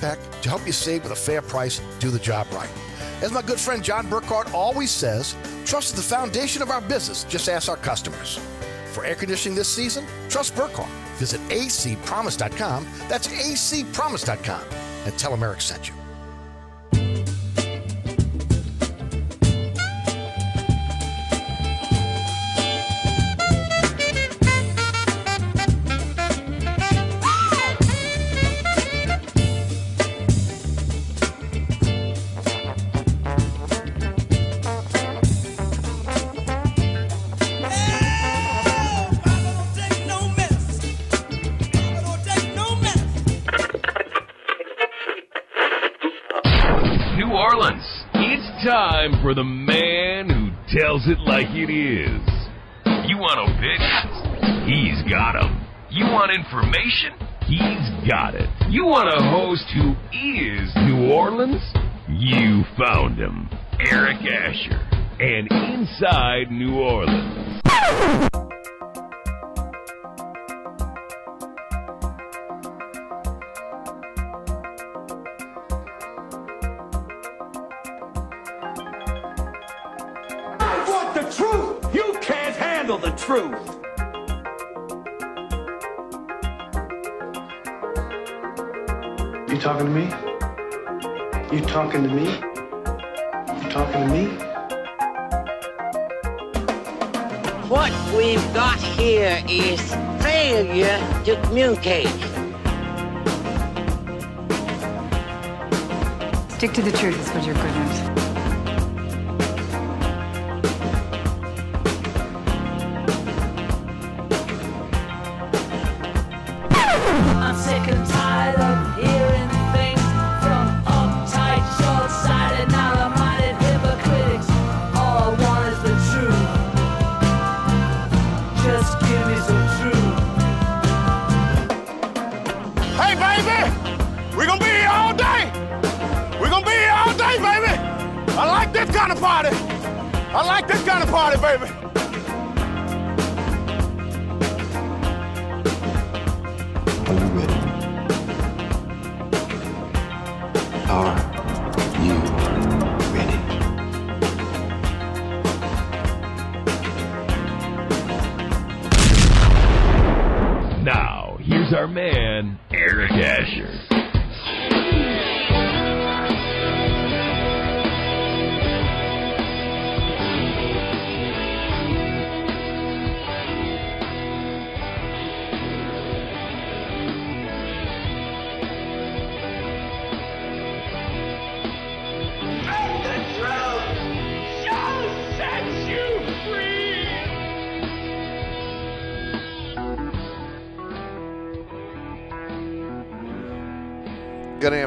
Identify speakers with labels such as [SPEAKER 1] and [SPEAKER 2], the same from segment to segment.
[SPEAKER 1] to help you save with a fair price, do the job right. As my good friend John Burkhardt always says, trust is the foundation of our business. Just ask our customers. For air conditioning this season, trust Burkhardt. Visit acpromise.com. That's acpromise.com. And tell them Eric sent you.
[SPEAKER 2] New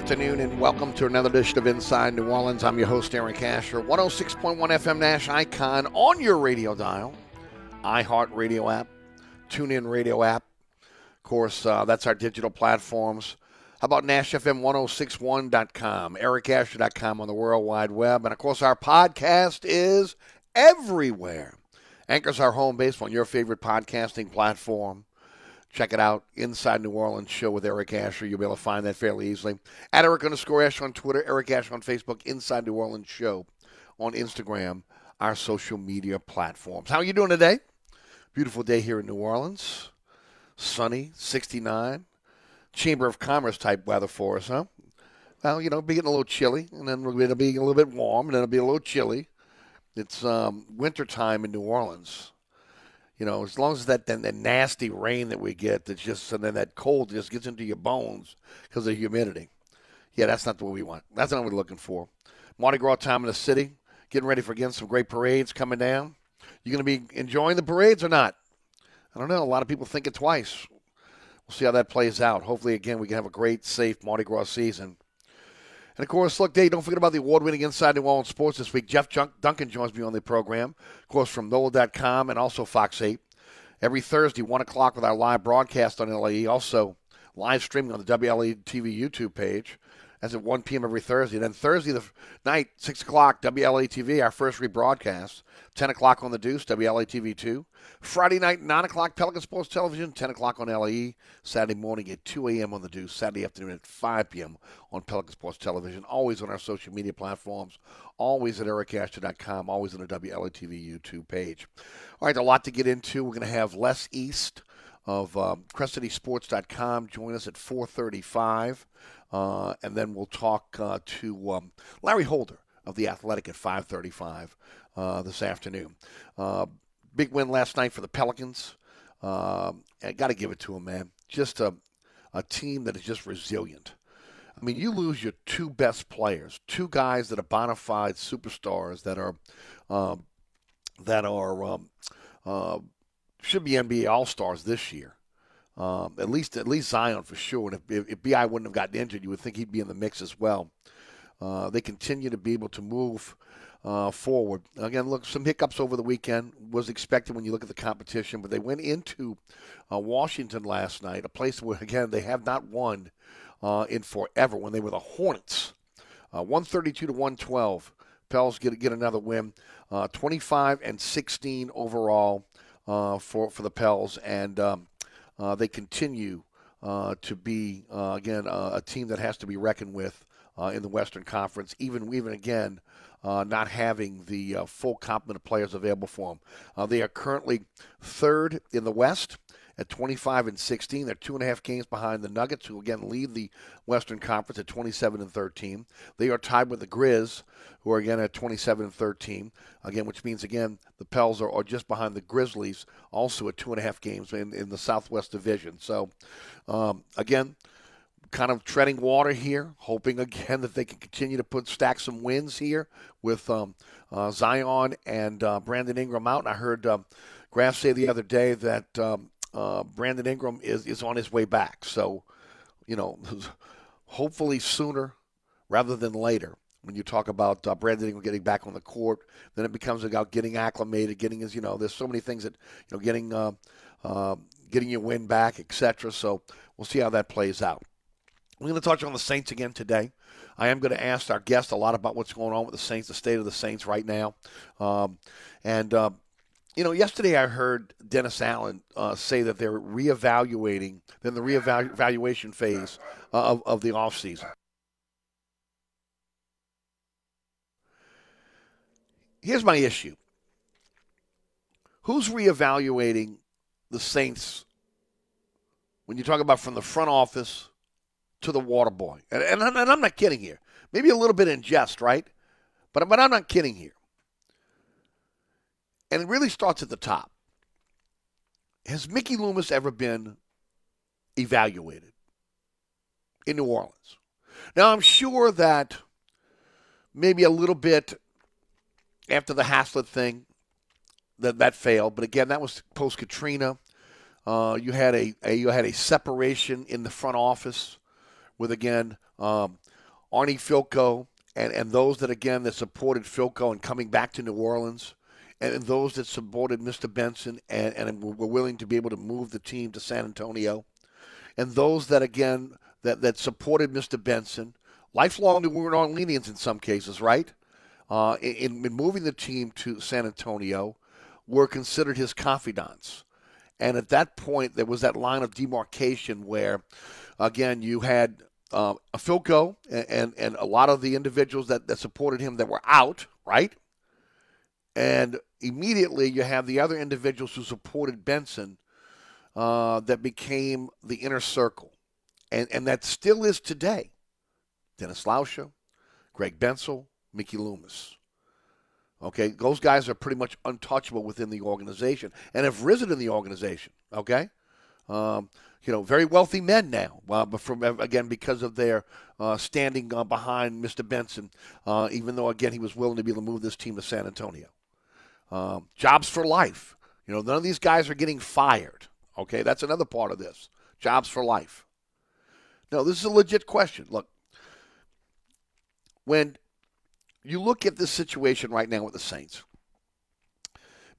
[SPEAKER 1] afternoon and welcome to another edition of Inside New Orleans. I'm your host, Eric Asher. 106.1 FM Nash Icon on your radio dial, iHeart Radio app, TuneIn Radio app. Of course, uh, that's our digital platforms. How about NashFM1061.com, ericasher.com on the World Wide Web. And of course, our podcast is everywhere. Anchor's our home base on your favorite podcasting platform. Check it out. Inside New Orleans show with Eric Asher. You'll be able to find that fairly easily. At Eric underscore Asher on Twitter, Eric Asher on Facebook, Inside New Orleans show on Instagram, our social media platforms. How are you doing today? Beautiful day here in New Orleans. Sunny, 69. Chamber of Commerce type weather for us, huh? Well, you know, be getting a little chilly, and then it'll be a little bit warm, and then it'll be a little chilly. It's um, wintertime in New Orleans. You know, as long as that then that nasty rain that we get, that's just and then that cold just gets into your bones because of humidity. Yeah, that's not what we want. That's not what we're looking for. Mardi Gras time in the city, getting ready for again some great parades coming down. You going to be enjoying the parades or not? I don't know. A lot of people think it twice. We'll see how that plays out. Hopefully, again, we can have a great, safe Mardi Gras season. And of course, look, Dave, don't forget about the award winning Inside New Orleans Sports this week. Jeff Duncan joins me on the program, of course, from NOLA.com and also Fox 8. Every Thursday, 1 o'clock, with our live broadcast on LAE. Also, live streaming on the WLE TV YouTube page. That's at 1 p.m. every Thursday. Then Thursday the night, 6 o'clock, WLATV, our first rebroadcast. 10 o'clock on the Deuce, WLATV 2. Friday night, 9 o'clock, Pelican Sports Television. 10 o'clock on LAE. Saturday morning at 2 a.m. on the Deuce. Saturday afternoon at 5 p.m. on Pelican Sports Television. Always on our social media platforms. Always at ericasher.com. Always on the WLATV YouTube page. All right, a lot to get into. We're going to have Les East of um, join us at 4:35, uh, and then we'll talk uh, to um, Larry Holder of the Athletic at 5:35 uh, this afternoon. Uh, big win last night for the Pelicans. Um, I got to give it to them, man. Just a a team that is just resilient. I mean, you lose your two best players, two guys that are bona fide superstars that are um, that are um, uh, should be NBA All Stars this year. Um, at least at least Zion for sure. And if, if, Bi wouldn't have gotten injured, you would think he'd be in the mix as well. Uh, they continue to be able to move uh, forward. Again, look, some hiccups over the weekend was expected when you look at the competition, but they went into uh, Washington last night, a place where again they have not won uh, in forever. When they were the Hornets, uh, 132 to 112. Pels get get another win, uh, 25 and 16 overall for for the Pels, and um, uh, they continue uh, to be uh, again uh, a team that has to be reckoned with uh, in the Western Conference. Even even again, not having the full complement of players available for them. They are currently third in the West at 25 and 16. They're two and a half games behind the Nuggets, who again lead the Western Conference at 27 and 13. They are tied with the Grizz, who are again at 27 and 13. Again, which means again the Pels are, are just behind the Grizzlies, also at two and a half games in, in the Southwest Division. So, um, again. Kind of treading water here, hoping again that they can continue to put stack some wins here with um, uh, Zion and uh, Brandon Ingram out. And I heard um, Graf say the other day that um, uh, Brandon Ingram is, is on his way back. So, you know, hopefully sooner rather than later. When you talk about uh, Brandon Ingram getting back on the court, then it becomes about getting acclimated, getting his, you know, there's so many things that, you know, getting uh, uh, getting your win back, etc. So we'll see how that plays out. We're going to touch on the Saints again today. I am going to ask our guest a lot about what's going on with the Saints, the state of the Saints right now. Um, and, uh, you know, yesterday I heard Dennis Allen uh, say that they're reevaluating, then the reevaluation phase uh, of, of the offseason. Here's my issue Who's reevaluating the Saints when you talk about from the front office to the water boy? And, and, and I'm not kidding here. Maybe a little bit in jest, right? But, but I'm not kidding here. And it really starts at the top. Has Mickey Loomis ever been evaluated in New Orleans? Now, I'm sure that maybe a little bit after the Haslett thing, that that failed. But again, that was post Katrina. Uh, you had a, a, you had a separation in the front office with again um, Arnie Fielkow and and those that again that supported Fielkow and coming back to New Orleans. And those that supported Mr. Benson and, and were willing to be able to move the team to San Antonio, and those that again that, that supported Mr. Benson, lifelong New Orleanians in some cases, right? Uh, in, in moving the team to San Antonio, were considered his confidants. And at that point, there was that line of demarcation where, again, you had uh, Fielkow and, and, and a lot of the individuals that, that supported him that were out, right? And immediately you have the other individuals who supported Benson uh, that became the inner circle. And, and that still is today. Dennis Lauscha, Greg Bensel, Mickey Loomis. Okay, those guys are pretty much untouchable within the organization and have risen in the organization. Okay, um, you know, very wealthy men now, uh, but from again because of their uh, standing uh, behind Mr. Benson, uh, even though again he was willing to be able to move this team to San Antonio. Um, jobs for life. You know, none of these guys are getting fired. Okay, that's another part of this. Jobs for life. No, this is a legit question. Look, when you look at this situation right now with the Saints,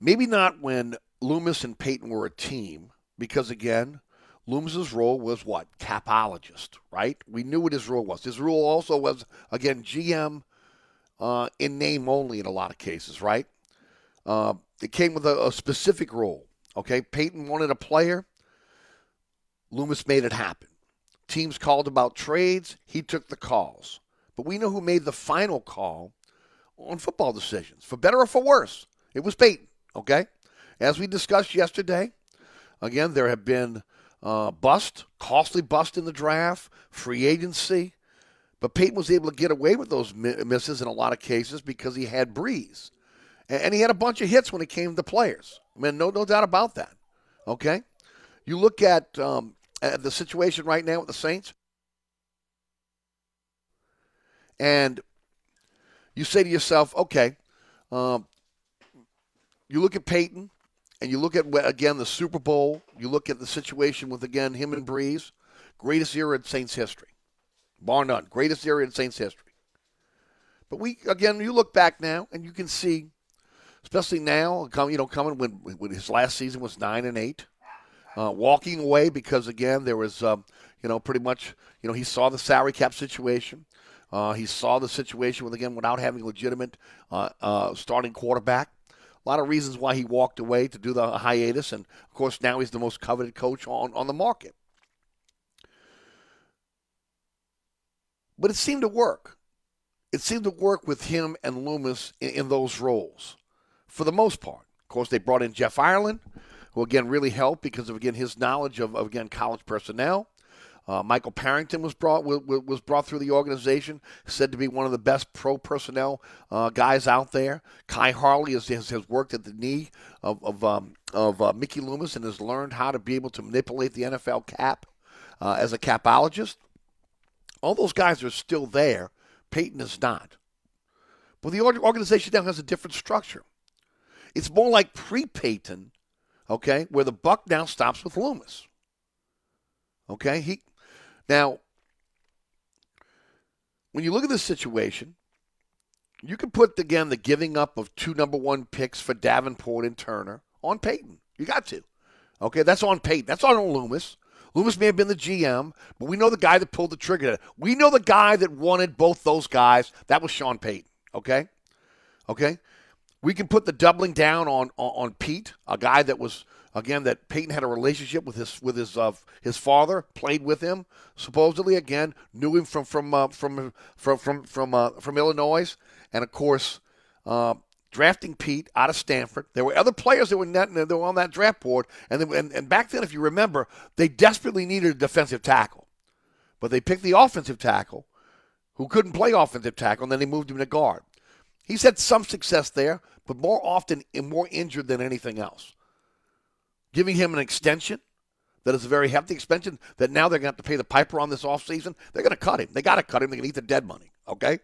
[SPEAKER 1] maybe not when Loomis and Payton were a team, because again, Loomis's role was what? Capologist, right? We knew what his role was. His role also was, again, GM uh, in name only in a lot of cases, right? Uh, it came with a, a specific role. Okay, Payton wanted a player. Loomis made it happen. Teams called about trades. He took the calls. But we know who made the final call on football decisions, for better or for worse. It was Payton. Okay, as we discussed yesterday. Again, there have been uh, bust, costly bust in the draft, free agency. But Payton was able to get away with those misses in a lot of cases because he had Brees. And, he had a bunch of hits when it came to players. I mean, no, no doubt about that. Okay? You look at, um, at the situation right now with the Saints, and you say to yourself, okay, um, you look at Payton, and you look at again the Super Bowl. You look at the situation with again him and Brees, greatest era in Saints history, bar none. Greatest era in Saints history. But we again, you look back now, and you can see, especially now, come you know coming when when his last season was nine and eight, uh, walking away because again there was um, you know pretty much you know he saw the salary cap situation. Uh, he saw the situation with again without having legitimate uh, uh, starting quarterback. A lot of reasons why he walked away to do the hiatus, and of course now he's the most coveted coach on, on the market. But it seemed to work. It seemed to work with him and Loomis in, in those roles, for the most part. Of course, they brought in Jeff Ireland, who again really helped because of again his knowledge of, of again college personnel. Uh, Michael Parrington was brought was brought through the organization, said to be one of the best pro personnel uh, guys out there. Khai Harley has, has, has, worked at the knee of of, um, of uh, Mickey Loomis and has learned how to be able to manipulate the NFL cap uh, as a capologist. All those guys are still there. Payton is not. But the organization now has a different structure. It's more like pre Payton, okay, where the buck now stops with Loomis. Okay, he now, when you look at this situation, you can put again the giving up of two number one picks for Davenport and Turner on Payton. You got to. Okay, that's on Payton. That's on Loomis. Loomis may have been the GM, but we know the guy that pulled the trigger. We know the guy that wanted both those guys. That was Sean Payton. Okay, okay. We can put the doubling down on on, on Peat, a guy that was again that Payton had a relationship with his with his uh, his father, played with him supposedly again, knew him from from uh, from from from from uh, from Illinois, and of course. Uh, drafting Peat out of Stanford. There were other players that were, that were on that draft board, and, they, and, and back then, if you remember, they desperately needed a defensive tackle, but they picked the offensive tackle, who couldn't play offensive tackle, and then they moved him to guard. He's had some success there, but more often and more injured than anything else giving him an extension that is a very hefty extension that now they're going to have to pay the piper on this offseason. They're going to cut him. They got to cut him. They're going to eat the dead money. Okay.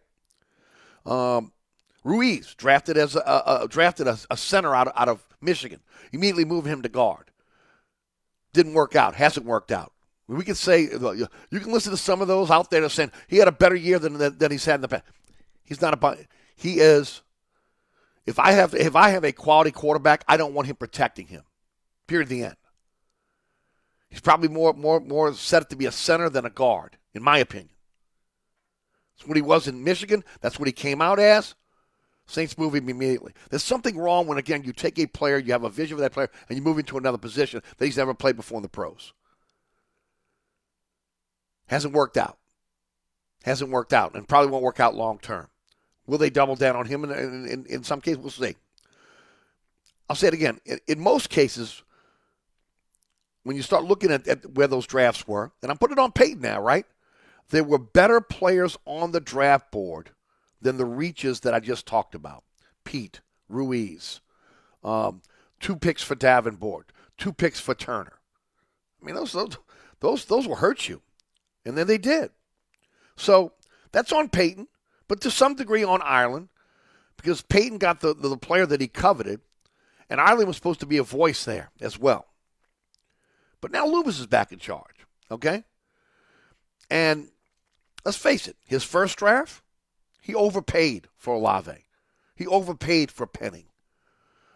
[SPEAKER 1] Um, Ruiz drafted as a, a drafted a, a, center out of, out of Michigan. Immediately moved him to guard. Didn't work out. Hasn't worked out. We can say you can listen to some of those out there saying he had a better year than than he's had in the past. He's not a. He is. If I have if I have a quality quarterback, I don't want him protecting him. Period. The end. He's probably more more more set up to be a center than a guard, in my opinion. That's what he was in Michigan. That's what he came out as. Saints move him immediately. There's something wrong when again you take a player, you have a vision for that player, and you move into another position that he's never played before in the pros. Hasn't worked out. Hasn't worked out, and probably won't work out long term. Will they double down on him? In, in, in some cases, we'll see. I'll say it again. In, in most cases, when you start looking at, at where those drafts were, and I'm putting it on Payton now, right? There were better players on the draft board than the reaches that I just talked about. Peat, Ruiz, um, two picks for Davenport, two picks for Turner. I mean, those those those, those will hurt you, and then they did. So that's on Payton, but to some degree on Ireland, because Payton got the, the, player that he coveted, and Ireland was supposed to be a voice there as well. But now Loomis is back in charge, okay? And let's face it, his first draft, he overpaid for Olave. He overpaid for Penning.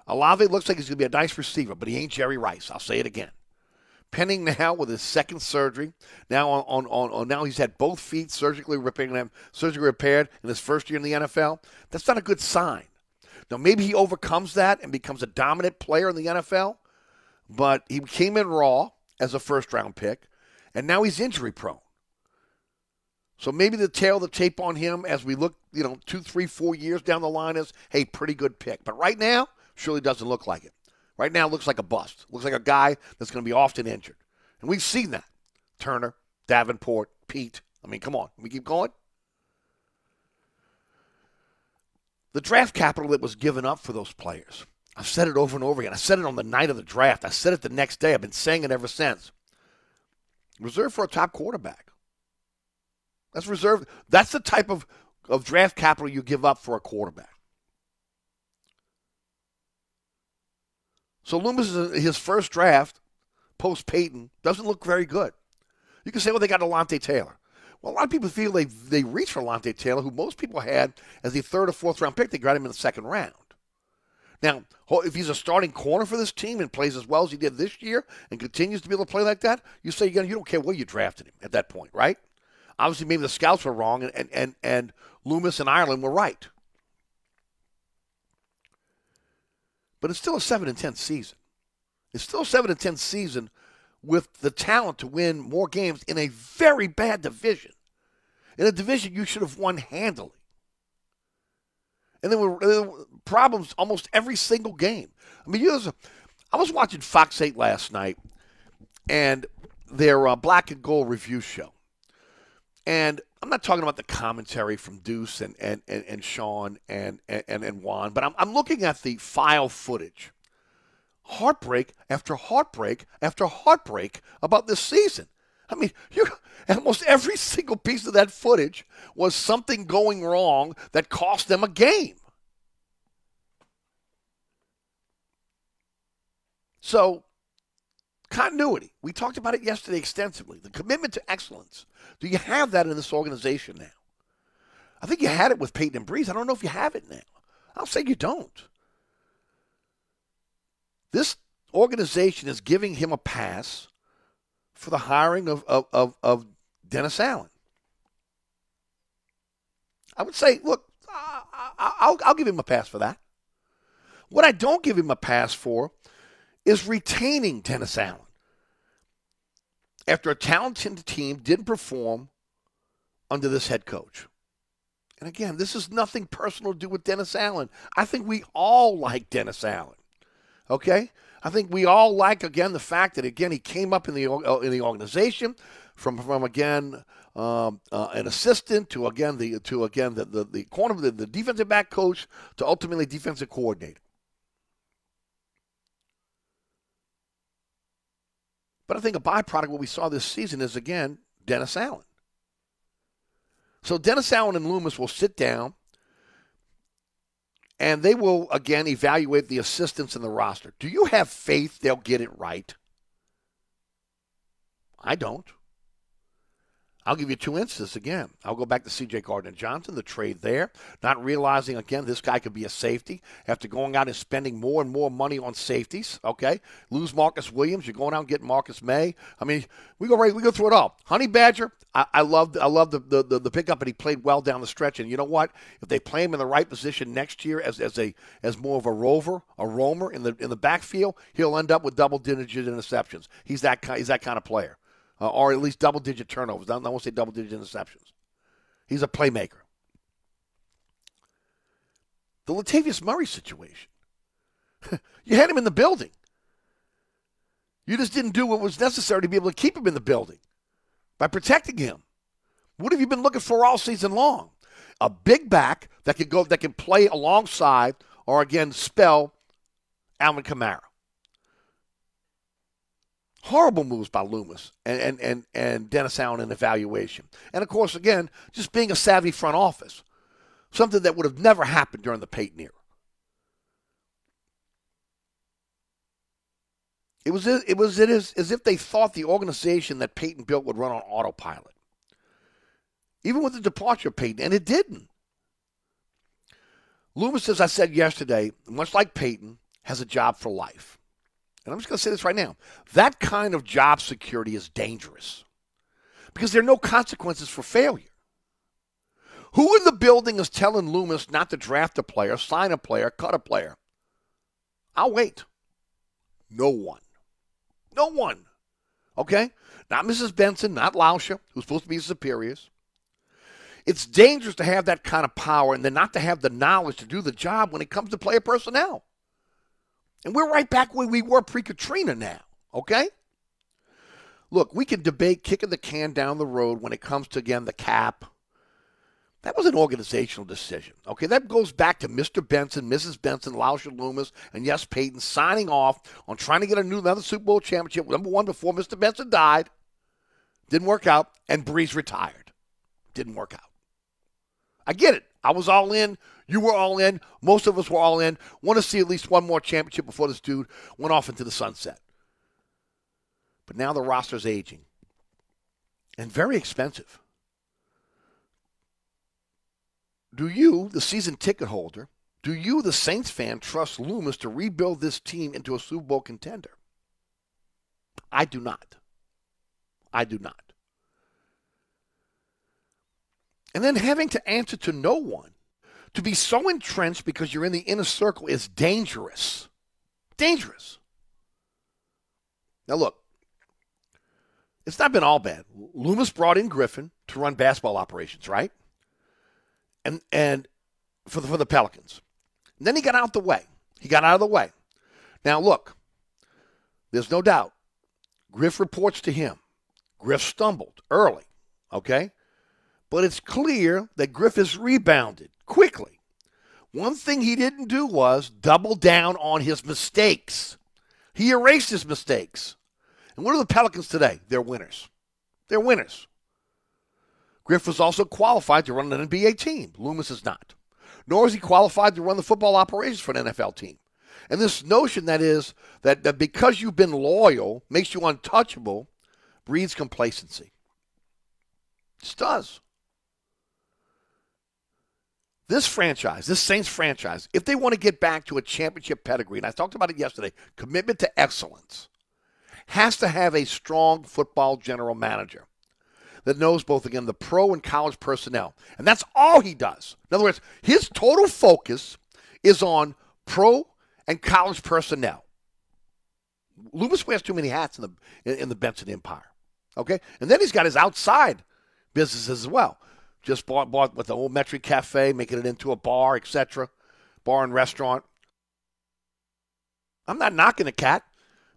[SPEAKER 1] Olave looks like he's going to be a nice receiver, but he ain't Jerry Rice. I'll say it again. Pending now with his second surgery. Now on, on, on, on now he's had both feet surgically ripping them, surgically repaired in his first year in the NFL. That's not a good sign. Now maybe he overcomes that and becomes a dominant player in the NFL, but he came in raw as a first round pick, and now he's injury prone. So maybe the tail of the tape on him as we look, you know, two, three, four years down the line is, hey, pretty good pick. But right now, surely doesn't look like it. Right now, looks like a bust. Looks like a guy that's going to be often injured. And we've seen that. Turner, Davenport, Peat. I mean, come on. We keep going? The draft capital that was given up for those players. I've said it over and over again. I said it on the night of the draft. I said it the next day. I've been saying it ever since. Reserved for a top quarterback. That's reserved. That's the type of, of draft capital you give up for a quarterback. So Loomis, his first draft post Payton, doesn't look very good. You can say, well, they got Alontae Taylor. Well, a lot of people feel they they reached for Alontae Taylor, who most people had as the third or fourth round pick. They got him in the second round. Now, if he's a starting corner for this team and plays as well as he did this year and continues to be able to play like that, you say you don't care where you drafted him at that point, right? Obviously, maybe the scouts were wrong and, and, and Loomis and Ireland were right. But it's still a 7 and 10 season. It's still a 7 and 10 season with the talent to win more games in a very bad division. In a division you should have won handily. And there were, problems almost every single game. I mean, you know, I was watching Fox 8 last night and their uh, Black and Gold review show. And I'm not talking about the commentary from Deuce and, and, and, and Sean and, and, and Juan, but I'm, I'm looking at the file footage. Heartbreak after heartbreak after heartbreak about this season. I mean, almost every single piece of that footage was something going wrong that cost them a game. So Continuity. We talked about it yesterday extensively. The commitment to excellence. Do you have that in this organization now? I think you had it with Payton and Brees. I don't know if you have it now. I'll say you don't. This organization is giving him a pass for the hiring of, of, of, of Dennis Allen. I would say, look, I'll, I'll give him a pass for that. What I don't give him a pass for is retaining Dennis Allen after a talented team didn't perform under this head coach. And again, this is nothing personal to do with Dennis Allen. I think we all like Dennis Allen. Okay? I think we all like again the fact that again he came up in the uh, in the organization from from again um, uh, an assistant to again the to again the the, the corner the, the defensive back coach to ultimately defensive coordinator. But I think a byproduct of what we saw this season is, again, Dennis Allen. So Dennis Allen and Loomis will sit down and they will, again, evaluate the assistants in the roster. Do you have faith they'll get it right? I don't. I'll give you two instances again. I'll go back to C.J. Gardner Johnson, the trade there, not realizing again this guy could be a safety after going out and spending more and more money on safeties. Okay, lose Marcus Williams, you're going out and getting Marcus Maye. I mean, we go right, we go through it all. Honey Badger, I, love, I love the, the, the the pickup, and he played well down the stretch. And you know what? If they play him in the right position next year as as a as more of a rover, a roamer in the in the backfield, he'll end up with double digit interceptions. He's that kind, he's that kind of player uh, or at least double digit turnovers. I won't say double digit interceptions. He's a playmaker. The Latavius Murray situation. you had him in the building. You just didn't do what was necessary to be able to keep him in the building by protecting him. What have you been looking for all season long? A big back that can go that can play alongside or again spell Alvin Kamara horrible moves by Loomis and, and, and, and Dennis Allen in evaluation. And of course, again, just being a savvy front office, something that would have never happened during the Payton era. It was it was it is as if they thought the organization that Payton built would run on autopilot. Even with the departure of Payton, and it didn't. Loomis, as I said yesterday, much like Payton, has a job for life. And I'm just going to say this right now that kind of job security is dangerous because there are no consequences for failure. Who in the building is telling Loomis not to draft a player, sign a player, cut a player? I'll wait. No one. No one. Okay? Not Mrs. Benson, not Lauscha, who's supposed to be his superiors. It's dangerous to have that kind of power and then not to have the knowledge to do the job when it comes to player personnel. And we're right back where we were pre Katrina now, okay? Look, we can debate kicking the can down the road when it comes to, again, the cap. That was an organizational decision. Okay, that goes back to Mr. Benson, Mrs. Benson, Lauscha Loomis, and yes, Payton signing off on trying to get a new another Super Bowl championship, number one before Mr. Benson died. Didn't work out, and Brees retired. Didn't work out. I get it. I was all in. You were all in. Most of us were all in. Want to see at least one more championship before this dude went off into the sunset. But now the roster's aging and very expensive. Do you, the season ticket holder, do you, the Saints fan, trust Loomis to rebuild this team into a Super Bowl contender? I do not. I do not. And then having to answer to no one, to be so entrenched because you're in the inner circle is dangerous. Dangerous. Now, look, it's not been all bad. Loomis brought in Griffin to run basketball operations, right? And and for the for the Pelicans. And then he got out the way. He got out of the way. Now look, there's no doubt. Griff reports to him. Griff stumbled early, okay? But it's clear that Griff has rebounded quickly. One thing he didn't do was double down on his mistakes. He erased his mistakes. And what are the Pelicans today? They're winners. They're winners. Griff was also qualified to run an NBA team. Loomis is not. Nor is he qualified to run the football operations for an NFL team. And this notion that is that, that because you've been loyal makes you untouchable breeds complacency. It just does. This franchise, this Saints franchise, if they want to get back to a championship pedigree, and I talked about it yesterday, commitment to excellence, has to have a strong football general manager that knows both, again, the pro and college personnel. And that's all he does. In other words, his total focus is on pro and college personnel. Loomis wears too many hats in the in the Benson Empire. Okay, and then he's got his outside businesses as well. Just bought bought with the old Metric Cafe, making it into a bar, etc. Bar and restaurant. I'm not knocking the cat.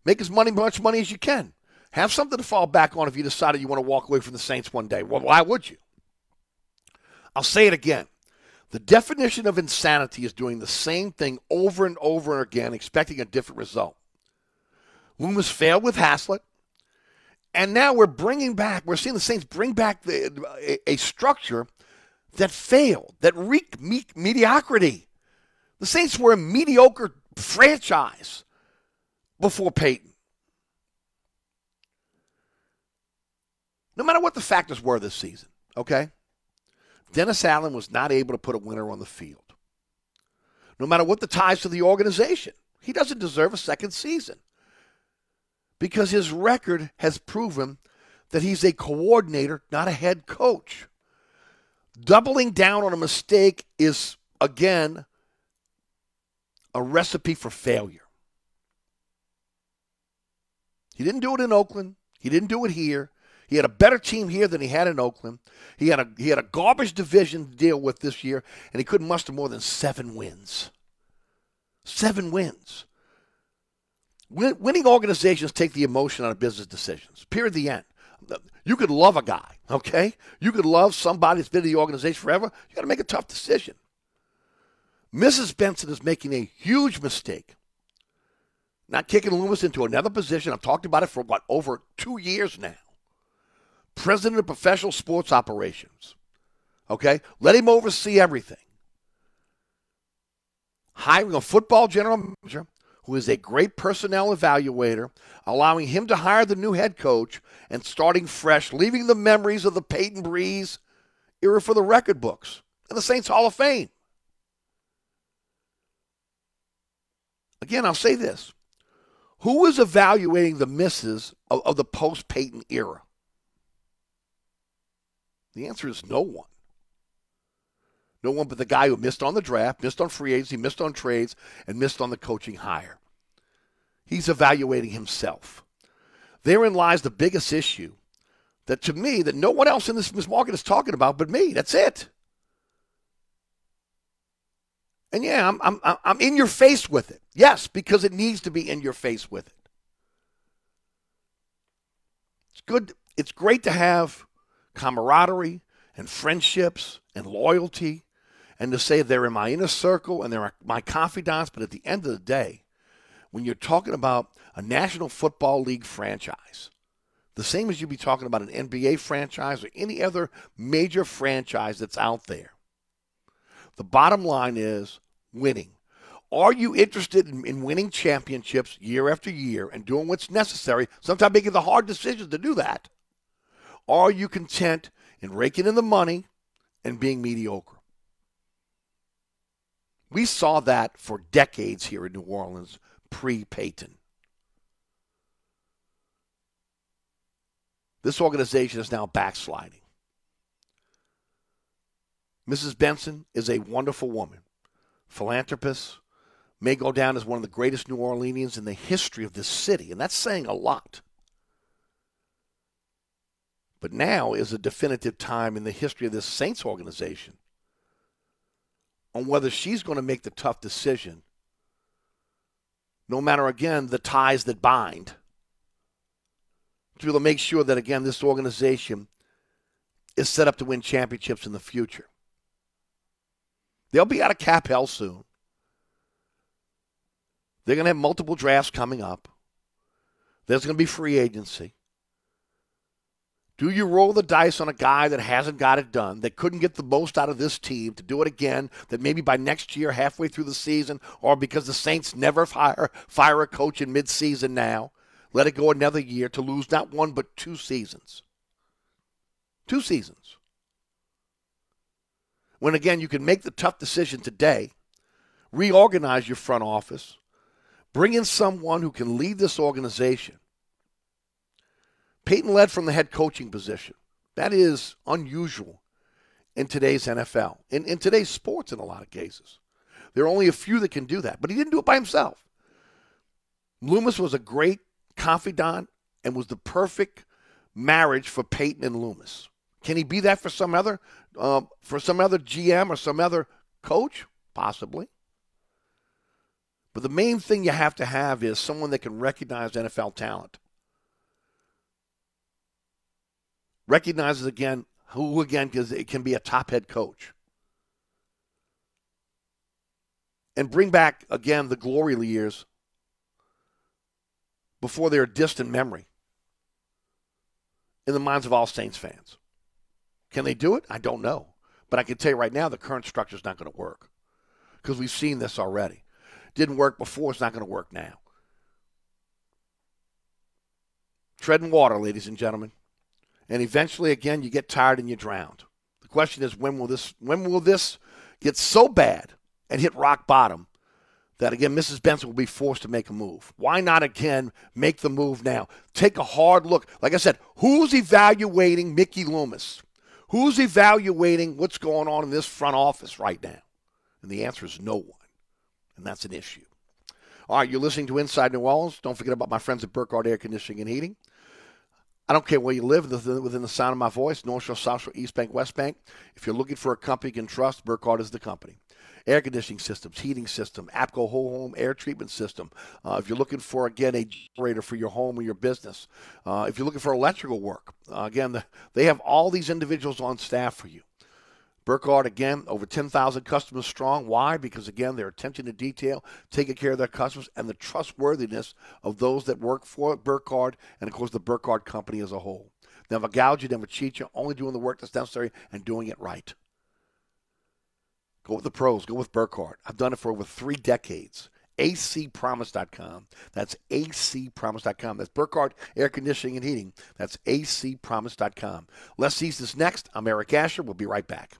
[SPEAKER 1] Make as money, much money as you can. Have something to fall back on if you decided you want to walk away from the Saints one day. Well, why would you? I'll say it again. The definition of insanity is doing the same thing over and over and again, expecting a different result. Loomis failed with Haslett, and now we're bringing back, we're seeing the Saints bring back the, a, a structure that failed, that reeked me- mediocrity. The Saints were a mediocre franchise before Payton. No matter what the factors were this season, okay? Dennis Allen was not able to put a winner on the field. No matter what the ties to the organization, he doesn't deserve a second season because his record has proven that he's a coordinator, not a head coach. Doubling down on a mistake is, again, a recipe for failure. He didn't do it in Oakland. He didn't do it here. He had a better team here than he had in Oakland. He had a he had a garbage division to deal with this year, and he couldn't muster more than seven wins. Seven wins. Win, winning organizations take the emotion out of business decisions. Period. The end. You could love a guy, okay? You could love somebody that's been in the organization forever. You got to make a tough decision. Mrs. Benson is making a huge mistake. Not kicking Loomis into another position. I've talked about it for what over two years now president of professional sports operations. Okay? Let him oversee everything. Hiring a football general manager who is a great personnel evaluator, allowing him to hire the new head coach and starting fresh, leaving the memories of the Payton Brees era for the record books and the Saints Hall of Fame. Again, I'll say this. Who is evaluating the misses of, of the post Payton era? The answer is no one. No one but the guy who missed on the draft, missed on free agency, missed on trades, and missed on the coaching hire. He's evaluating himself. Therein lies the biggest issue that to me that no one else in this, market is talking about but me. That's it. And yeah, I'm, I'm, I'm in your face with it. Yes, because it needs to be in your face with it. It's good. It's great to have camaraderie and friendships and loyalty and to say they're in my inner circle and they're my confidants. But at the end of the day, when you're talking about a National Football League franchise, the same as you'd be talking about an NBA franchise or any other major franchise that's out there, the bottom line is winning. Are you interested in, in, winning championships year after year and doing what's necessary, sometimes making the hard decisions to do that? Are you content in raking in the money and being mediocre? We saw that for decades here in New Orleans pre Payton. This organization is now backsliding. Mrs. Benson is a wonderful woman, philanthropist, may go down as one of the greatest New Orleanians in the history of this city, and that's saying a lot. But now is a definitive time in the history of this Saints organization on whether she's going to make the tough decision, no matter, again, the ties that bind, to be able to make sure that, again, this organization is set up to win championships in the future. They'll be out of cap hell soon. They're going to have multiple drafts coming up. There's going to be free agency. Do you roll the dice on a guy that hasn't got it done, that couldn't get the most out of this team to do it again, that maybe by next year, halfway through the season, or because the Saints never fire, fire a coach in midseason now, let it go another year to lose not one but two seasons? Two seasons. When again, you can make the tough decision today, reorganize your front office, bring in someone who can lead this organization Payton led from the head coaching position. That is unusual in today's NFL, in, in today's sports, in a lot of cases. There are only a few that can do that, but he didn't do it by himself. Loomis was a great confidant and was the perfect marriage for Payton and Loomis. Can he be that for some other uh, for some other GM or some other coach? Possibly. But the main thing you have to have is someone that can recognize NFL talent. Recognizes again who again because it can be a top head coach and bring back again the glory years before they're a distant memory in the minds of all Saints fans. Can they do it? I don't know. But I can tell you right now the current structure is not going to work because we've seen this already. Didn't work before, it's not going to work now. Treading water, ladies and gentlemen and eventually again you get tired and you drown. The question is when will this when will this get so bad and hit rock bottom that again Mrs. Benson will be forced to make a move. Why not again make the move now? Take a hard look. Like I said, who's evaluating Mickey Loomis? Who's evaluating what's going on in this front office right now? And the answer is no one. And that's an issue. All right, you're listening to Inside New Orleans. Don't forget about my friends at Burkhardt Air Conditioning and Heating. I don't care where you live within the sound of my voice, North Shore, South Shore, East Bank, West Bank. If you're looking for a company you can trust, Burkhardt is the company. Air conditioning systems, heating system, APCO whole home air treatment system. Uh, if you're looking for, again, a generator for your home or your business. Uh, if you're looking for electrical work, uh, again, the, they have all these individuals on staff for you. Burkhardt, again, over 10,000 customers strong. Why? Because, again, they're attention to detail, taking care of their customers, and the trustworthiness of those that work for Burkhardt and, of course, the Burkhardt company as a whole. Never gouge you, never cheat you, only doing the work that's necessary and doing it right. Go with the pros. Go with Burkhardt. I've done it for over three decades. acpromise.com. That's acpromise.com. That's Burkhardt Air Conditioning and Heating. That's acpromise.com. Let's seize this next. I'm Eric Asher. We'll be right back.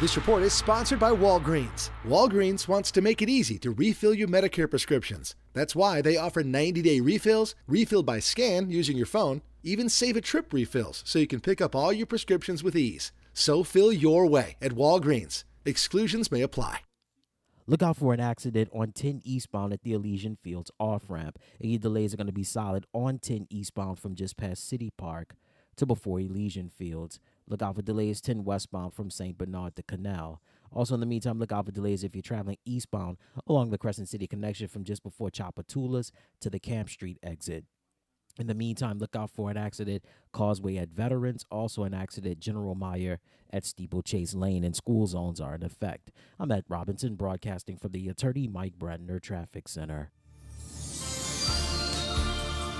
[SPEAKER 3] This report is sponsored by Walgreens. Walgreens wants to make it easy to refill your Medicare prescriptions. That's why they offer 90 day refills, refill by scan using your phone, even save a trip refills so you can pick up all your prescriptions with ease. So fill your way at Walgreens. Exclusions may apply.
[SPEAKER 4] Look out for an accident on 10 eastbound at the Elysian Fields off ramp. Any delays are going to be solid on 10 eastbound from just past City Park to before Elysian Fields. Look out for delays 10 westbound from St. Bernard to Canal. Also, in the meantime, look out for delays if you're traveling eastbound along the Crescent City connection from just before Tchoupitoulas to the Camp Street exit. In the meantime, look out for an accident causeway at Veterans, also an accident General Meyer at Steeplechase Lane, and school zones are in effect. I'm Ed Robinson, broadcasting from the attorney Mike Brandner Traffic Center.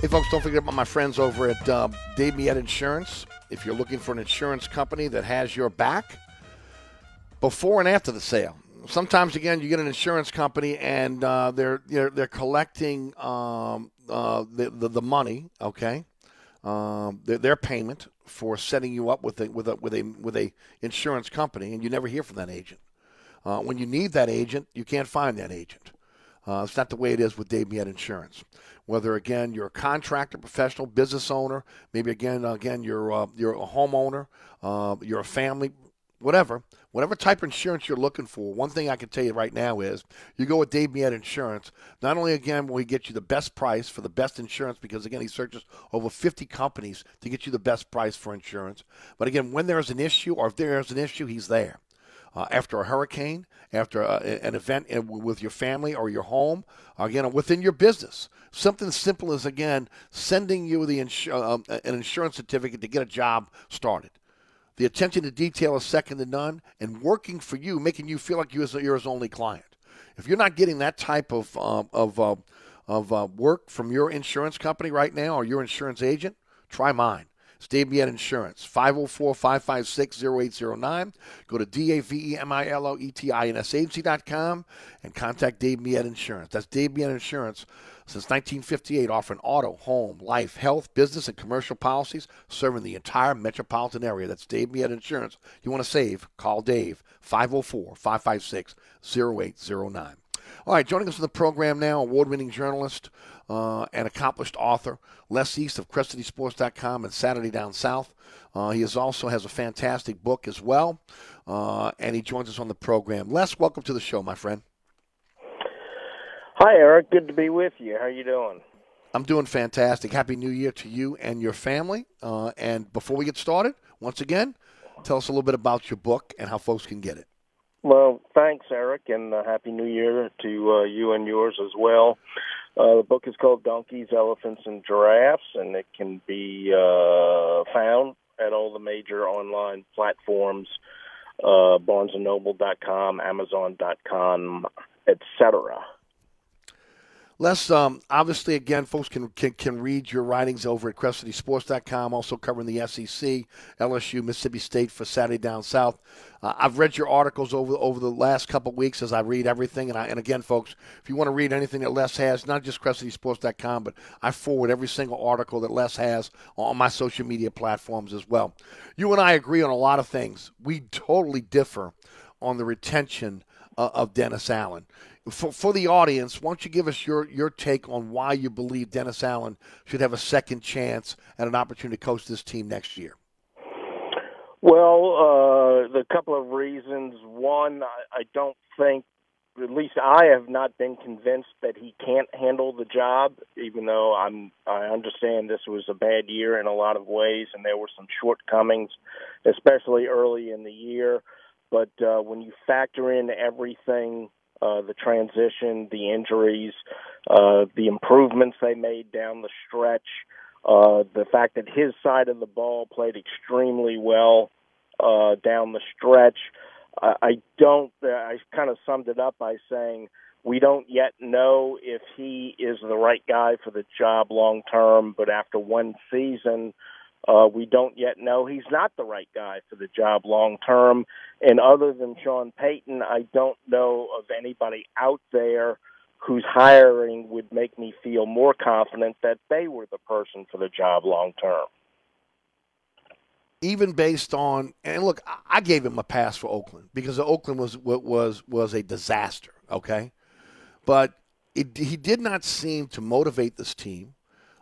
[SPEAKER 1] Hey, folks, don't forget about my friends over at uh, Dave Miette Insurance. If you're looking for an insurance company that has your back before and after the sale. Sometimes, again, you get an insurance company and uh, they're, they're they're collecting um, uh, the, the the money, okay, um, their, their payment for setting you up with a with a with a with a insurance company, and you never hear from that agent. Uh, when you need that agent, you can't find that agent. Uh, it's not the way it is with Dave Miette Insurance. Whether again you're a contractor, professional, business owner, maybe again again you're uh, you're a homeowner, uh, you're a family, whatever, whatever type of insurance you're looking for. One thing I can tell you right now is you go with Dave Miette Insurance. Not only again will he get you the best price for the best insurance because again he searches over 50 companies to get you the best price for insurance, but again when there's an issue or if there's an issue, he's there uh, after a hurricane, after uh, an event in- with your family or your home, again within your business. Something as simple as again sending you the insu- um, an insurance certificate to get a job started. The attention to detail is second to none, and working for you, making you feel like you're his only client. If you're not getting that type of um, of uh, of uh, work from your insurance company right now or your insurance agent, try mine. Miet Insurance, 504 556 0809. Go to D A V E M I L O E T I N S agency.com and contact Dave Miet Insurance. That's Dave Miet Insurance since 1958, offering auto, home, life, health, business, and commercial policies, serving the entire metropolitan area. That's Dave Miet Insurance. You want to save? Call Dave, 504 556 0809. All right, joining us on the program now, award winning journalist uh, and accomplished author, Les East of CrescentCitySports.com and Saturday Down South. Uh, he is also has a fantastic book as well, uh, and he joins us on the program. Les, welcome to the show, my friend.
[SPEAKER 5] Hi, Eric. Good to be with you. How are you doing?
[SPEAKER 1] I'm doing fantastic. Happy New Year to you and your family. Uh, and before we get started, once again, tell us a little bit about your book and how folks can get it.
[SPEAKER 5] Well, thanks, Eric, and uh, Happy New Year to uh, you and yours as well. Uh, the book is called Donkeys, Elephants, and Giraffes, and it can be uh, found at all the major online platforms, uh, BarnesandNoble.com, Amazon.com, etc.
[SPEAKER 1] Les, um, obviously, again, folks can, can can read your writings over at CrescentCitySports.com, also covering the SEC, LSU, Mississippi State for Saturday Down South. Uh, I've read your articles over over the last couple weeks as I read everything. And, I, and again, folks, if you want to read anything that Les has, not just CrescentCitySports.com, but I forward every single article that Les has on my social media platforms as well. You and I agree on a lot of things. We totally differ on the retention uh, of Dennis Allen for, for the audience, why don't you give us your, your take on why you believe Dennis Allen should have a second chance and an opportunity to coach this team next year?
[SPEAKER 5] Well, uh, the couple of reasons. One, I, I don't think, at least I have not been convinced that he can't handle the job. Even though I'm, I understand this was a bad year in a lot of ways, and there were some shortcomings, especially early in the year. But uh, when you factor in everything uh, the transition, the injuries, uh, the improvements they made down the stretch, uh, the fact that his side of the ball played extremely well uh, down the stretch. I, I don't. I kind of summed it up by saying we don't yet know if he is the right guy for the job long term. But after one season, uh, we don't yet know he's not the right guy for the job long term. And other than Sean Payton, I don't know of anybody out there whose hiring would make me feel more confident that they were the person for the job long term.
[SPEAKER 1] Even based on and look, I gave him a pass for Oakland because Oakland was was was a disaster. Okay, but it, he did not seem to motivate this team.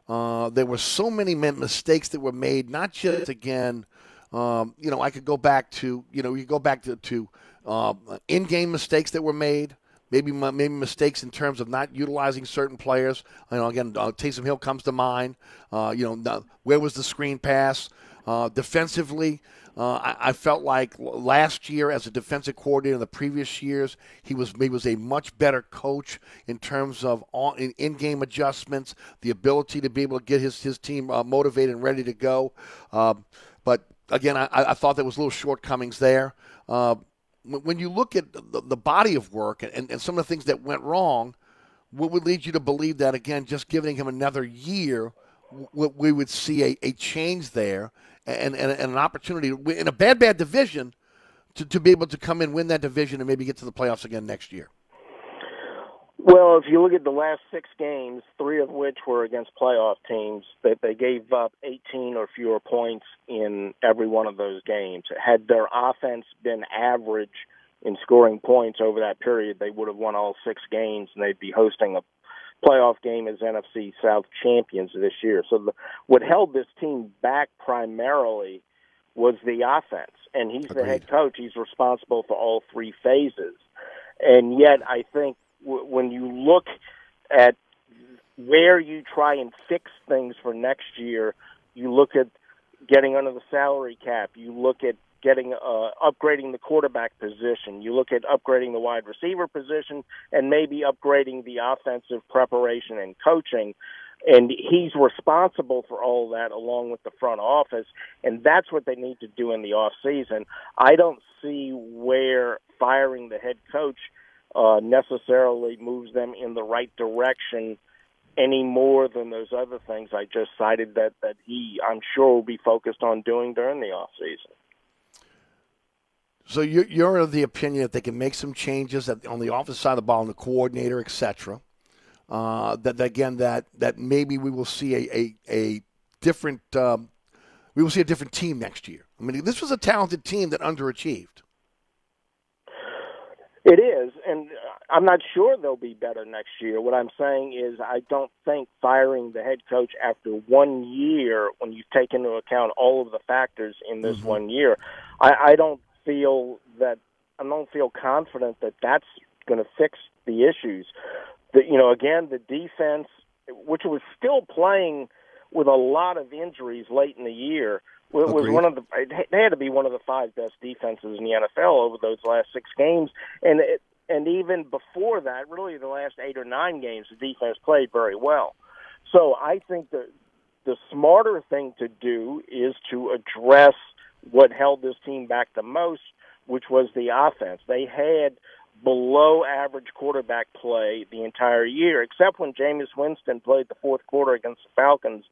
[SPEAKER 1] Uh, there were so many mistakes that were made, not just again. Um, you know, I could go back to you know you go back to, to uh, in-game mistakes that were made. Maybe maybe mistakes in terms of not utilizing certain players. You know, again, uh, Taysom Hill comes to mind. Uh, you know, where was the screen pass? Uh, defensively, uh, I, I, felt like last year, as a defensive coordinator, in the previous years, he was he was a much better coach in terms of in game adjustments, the ability to be able to get his his team uh, motivated and ready to go. Uh, but again, I, I, thought there was little shortcomings there. Uh, when you look at the, the body of work and, and some of the things that went wrong, what would lead you to believe that again, just giving him another year, we would see a, a change there and, and, and an opportunity in a bad, bad division to, to be able to come in, win that division, and maybe get to the playoffs again next year?
[SPEAKER 5] Well, if you look at the last six games, three of which were against playoff teams, that they gave up 18 or fewer points in every one of those games. Had their offense been average in scoring points over that period, they would have won all six games, and they'd be hosting a playoff game as NFC South champions this year. So the, what held this team back primarily was the offense, and he's Agreed. the head coach. He's responsible for all three phases, and yet I think w- when you look at where you try and fix things for next year, you look at getting under the salary cap. You look at getting uh, upgrading the quarterback position. You look at upgrading the wide receiver position, and maybe upgrading the offensive preparation and coaching. and he's responsible for all that along with the front office and that's what they need to do in the off season i don't see where firing the head coach uh necessarily moves them in the right direction any more than those other things i just cited that that he i'm sure will be focused on doing during the off season
[SPEAKER 1] So you're, you're of the opinion that they can make some changes on the offensive side of the ball, and the coordinator, et cetera. Uh, that that again, that that maybe we will see a a, a different um, we will see a different team next year. I mean, this was a talented team that underachieved.
[SPEAKER 5] It is, and I'm not sure they'll be better next year. What I'm saying is, I don't think firing the head coach after one year, when you take into account all of the factors in this one year, I, I don't feel that I don't feel confident that that's going to fix the issues. The, you know, again, the defense, which was still playing with a lot of injuries late in the year, was was
[SPEAKER 6] Agreed.
[SPEAKER 5] one of the they had to be one of the five best defenses in the NFL over those last six games, and it, and even before that, really the last eight or nine games, the defense played very well. So I think that the smarter thing to do is to address what held this team back the most, which was the offense. They had below average quarterback play the entire year, except when Jameis Winston played the fourth quarter against the Falcons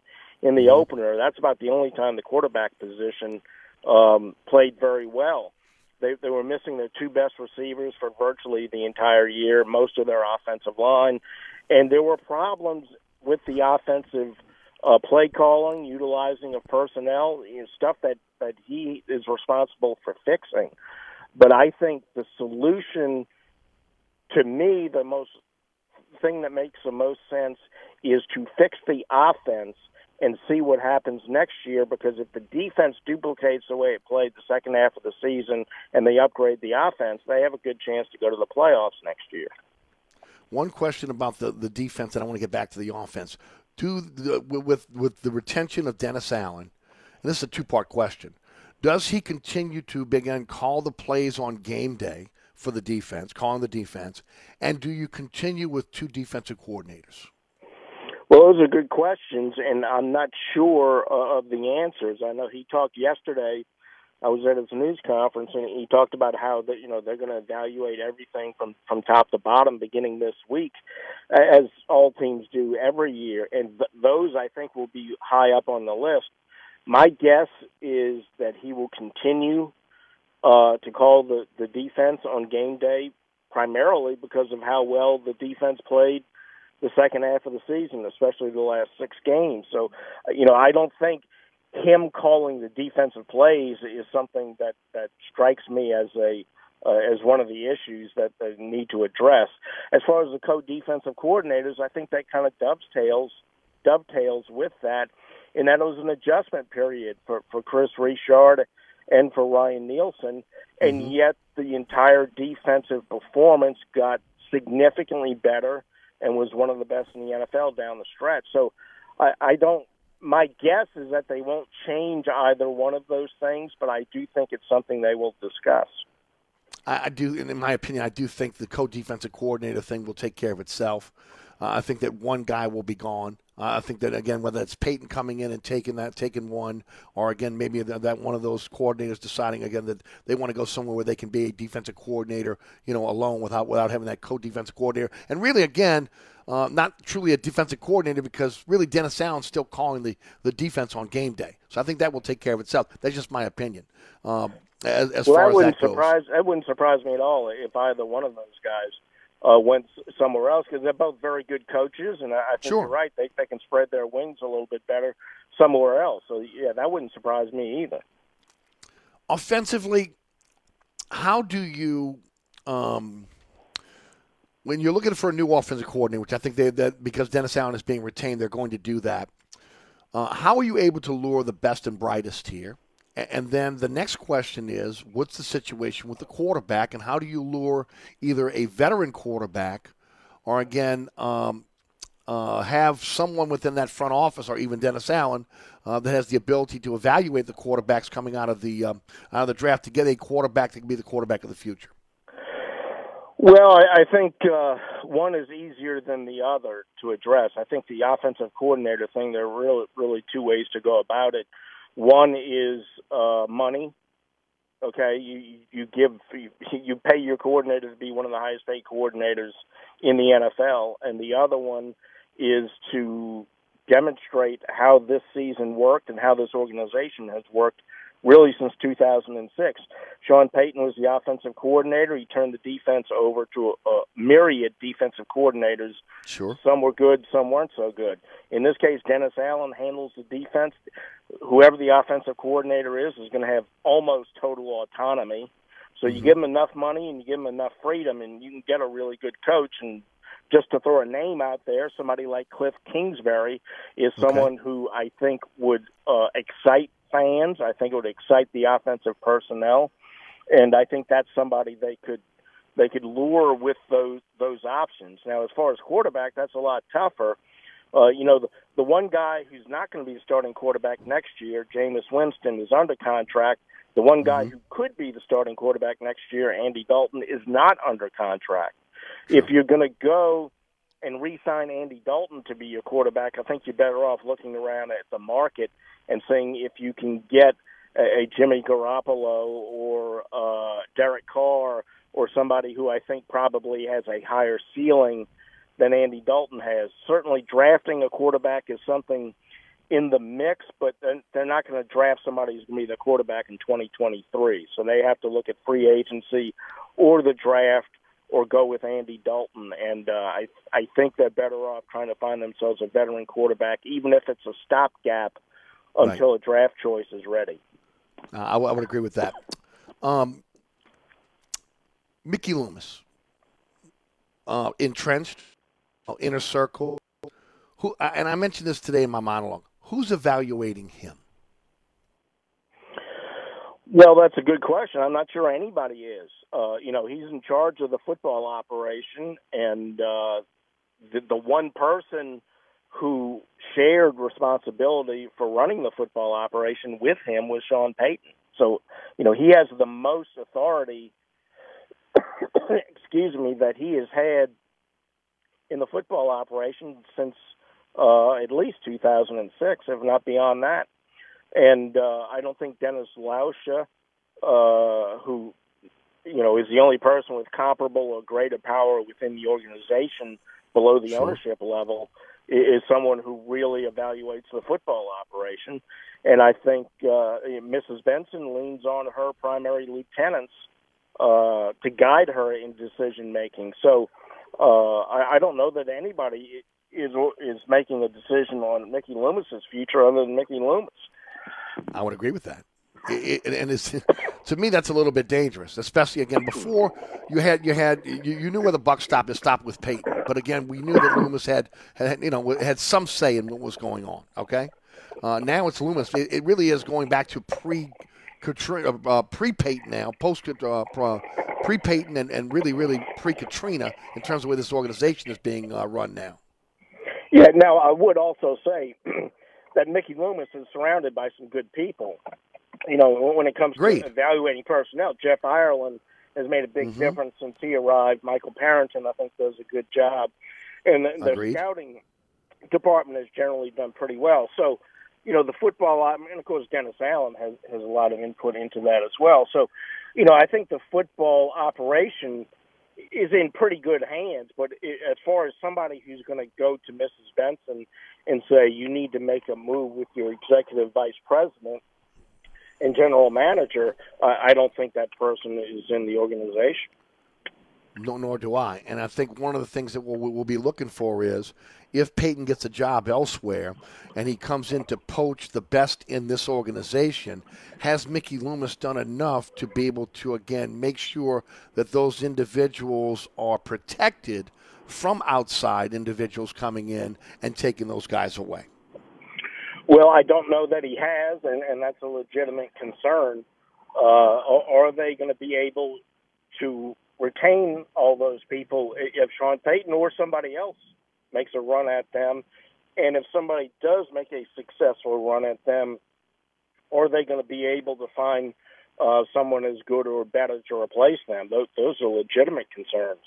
[SPEAKER 5] in the opener. That's about the only time the quarterback position um, played very well. They, they were missing their two best receivers for virtually the entire year, most of their offensive line, and there were problems with the offensive uh, play calling, utilizing of personnel, you know, stuff that that he is responsible for fixing. But I think the solution, to me, the most thing that makes the most sense is to fix the offense and see what happens next year because if the defense duplicates the way it played the second half of the season and they upgrade the offense, they have a good chance to go to the playoffs next year.
[SPEAKER 1] One question about the, the defense, and I want to get back to the offense. Do the, with with the retention of Dennis Allen, and this is a two part question. Does he continue to begin call the plays on game day for the defense, calling the defense, and do you continue with two defensive coordinators?
[SPEAKER 5] Well, those are good questions, and I'm not sure uh, of the answers. I know he talked yesterday. I was at his news conference, and he talked about how that you know they're going to evaluate everything from from top to bottom beginning this week, as all teams do every year, and th- those I think will be high up on the list. My guess is that he will continue uh, to call the the defense on game day, primarily because of how well the defense played the second half of the season, especially the last six games. So, uh, you know, I don't think him calling the defensive plays is something that that strikes me as a uh, as one of the issues that they need to address. As far as the co-defensive coordinators, I think that kind of dovetails dovetails with that, and that was an adjustment period for for Kris Richard and for Ryan Nielsen, and yet the entire defensive performance got significantly better and was one of the best in the NFL down the stretch. So I, I don't. My guess is that they won't change either one of those things, but I do think it's something they will discuss.
[SPEAKER 1] I, do, in my opinion, I do think the co-defensive coordinator thing will take care of itself. Uh, I think that one guy will be gone. Uh, I think that again, whether it's Payton coming in and taking that, taking one, or again maybe that one of those coordinators deciding again that they want to go somewhere where they can be a defensive coordinator, you know, alone without without having that co-defensive coordinator, and really again. Uh, not truly a defensive coordinator because really Dennis Allen's still calling the, the defense on game day. So I think that will take care of itself. That's just my opinion. Um, as, as
[SPEAKER 5] well,
[SPEAKER 1] far
[SPEAKER 5] that
[SPEAKER 1] as
[SPEAKER 5] wouldn't
[SPEAKER 1] goes.
[SPEAKER 5] surprise that wouldn't surprise me at all if either one of those guys uh, went somewhere else because they're both very good coaches, and I, I think
[SPEAKER 1] Sure.
[SPEAKER 5] you're right. They they can spread their wings a little bit better somewhere else. So yeah, that wouldn't surprise me either.
[SPEAKER 1] offensively, how do you, um, when you're looking for a new offensive coordinator, which I think they that because Dennis Allen is being retained, they're going to do that. Uh, how are you able to lure the best and brightest here? And then the next question is, what's the situation with the quarterback, and how do you lure either a veteran quarterback, or again, um, uh, have someone within that front office, or even Dennis Allen, uh, that has the ability to evaluate the quarterbacks coming out of the um, out of the draft to get a quarterback that can be the quarterback of the future.
[SPEAKER 5] Well, I, I think uh, one is easier than the other to address. I think the offensive coordinator thing, there are really, really two ways to go about it. One is uh, money. Okay, you you give you, you pay your coordinator to be one of the highest paid coordinators in the NFL, and the other one is to demonstrate how this season worked and how this organization has worked really since 2006. Sean Payton was the offensive coordinator. He turned the defense over to a, myriad defensive coordinators.
[SPEAKER 1] Sure.
[SPEAKER 5] Some were good, some weren't so good. In this case, Dennis Allen handles the defense. Whoever the offensive coordinator is is going to have almost total autonomy. So you give him enough money and you give him enough freedom, and you can get a really good coach. And just to throw a name out there, somebody like Cliff Kingsbury is someone who I think would uh, excite fans. I think it would excite the offensive personnel, and I think that's somebody they could they could lure with those those options. Now, as far as quarterback, that's a lot tougher. Uh, you know, the, the one guy who's not going to be the starting quarterback next year, Jameis Winston, is under contract. The one guy who could be the starting quarterback next year, Andy Dalton, is not under contract. If you're going to go and re-sign Andy Dalton to be your quarterback, I think you're better off looking around at the market and seeing if you can get a, a Jimmy Garoppolo or uh, Derek Carr or somebody who I think probably has a higher ceiling than Andy Dalton has. Certainly, drafting a quarterback is something in the mix, but they're- they're not going to draft somebody who's going to be the quarterback in 2023. So they have to look at free agency or the draft or go with Andy Dalton. And uh, I I think they're better off trying to find themselves a veteran quarterback, even if it's a stopgap until a draft choice is ready.
[SPEAKER 1] Uh, I, w- I would agree with that. Um, Mickey Loomis, uh, entrenched, inner circle. Who? And I mentioned this today in my monologue. Who's evaluating him?
[SPEAKER 5] Well, that's a good question. I'm not sure anybody is. Uh, you know, he's in charge of the football operation, and uh, the, the one person who shared responsibility for running the football operation with him was Sean Payton. So, you know, he has the most authority, excuse me, that he has had in the football operation since uh, at least 2006, if not beyond that. And uh, I don't think Dennis Lauscha, uh, who you know is the only person with comparable or greater power within the organization below the
[SPEAKER 6] Sure.
[SPEAKER 5] ownership level, is someone who really evaluates the football operation. And I think uh, Mrs. Benson leans on her primary lieutenants uh, to guide her in decision making. So uh, I, I don't know that anybody is is making a decision on Mickey Loomis's future other than Mickey Loomis.
[SPEAKER 1] I would agree with that. It, it, and it's, to me, that's a little bit dangerous, especially again before you had you had you, you knew where the buck stopped. It stopped with Payton, but again, we knew that Loomis had, had you know had some say in what was going on. Okay, uh, now it's Loomis. It, it really is going back to pre Katrina, uh, pre Payton now, post uh, pre Payton, and, and really really pre Katrina in terms of where this organization is being uh, run now.
[SPEAKER 5] Yeah. Now I would also say that Mickey Loomis is surrounded by some good people. You know, when it comes
[SPEAKER 1] Great.
[SPEAKER 5] to evaluating personnel, Jeff Ireland has made a big
[SPEAKER 1] Mhm.
[SPEAKER 5] difference since he arrived. Michael Parrington, I think, does a good job, and the, the scouting department has generally done pretty well. So, you know, the football, I mean, of course, Dennis Allen has has a lot of input into that as well. So, you know, I think the football operation is in pretty good hands. But i as far as somebody who's going to go to Mrs. Benson and say you need to make a move with your executive vice president and general manager, I I don't think that person is in the organization.
[SPEAKER 1] No, nor do I. And I think one of the things that we'll, we'll be looking for is if Payton gets a job elsewhere and he comes in to poach the best in this organization, has Mickey Loomis done enough to be able to, again, make sure that those individuals are protected from outside individuals coming in and taking those guys away?
[SPEAKER 5] Well, I don't know that he has, and, and that's a legitimate concern. Uh, are, are they going to be able to retain all those people if Sean Payton or somebody else makes a run at them? And if somebody does make a successful run at them, are they going to be able to find uh, someone as good or better to replace them. Those, those are legitimate concerns.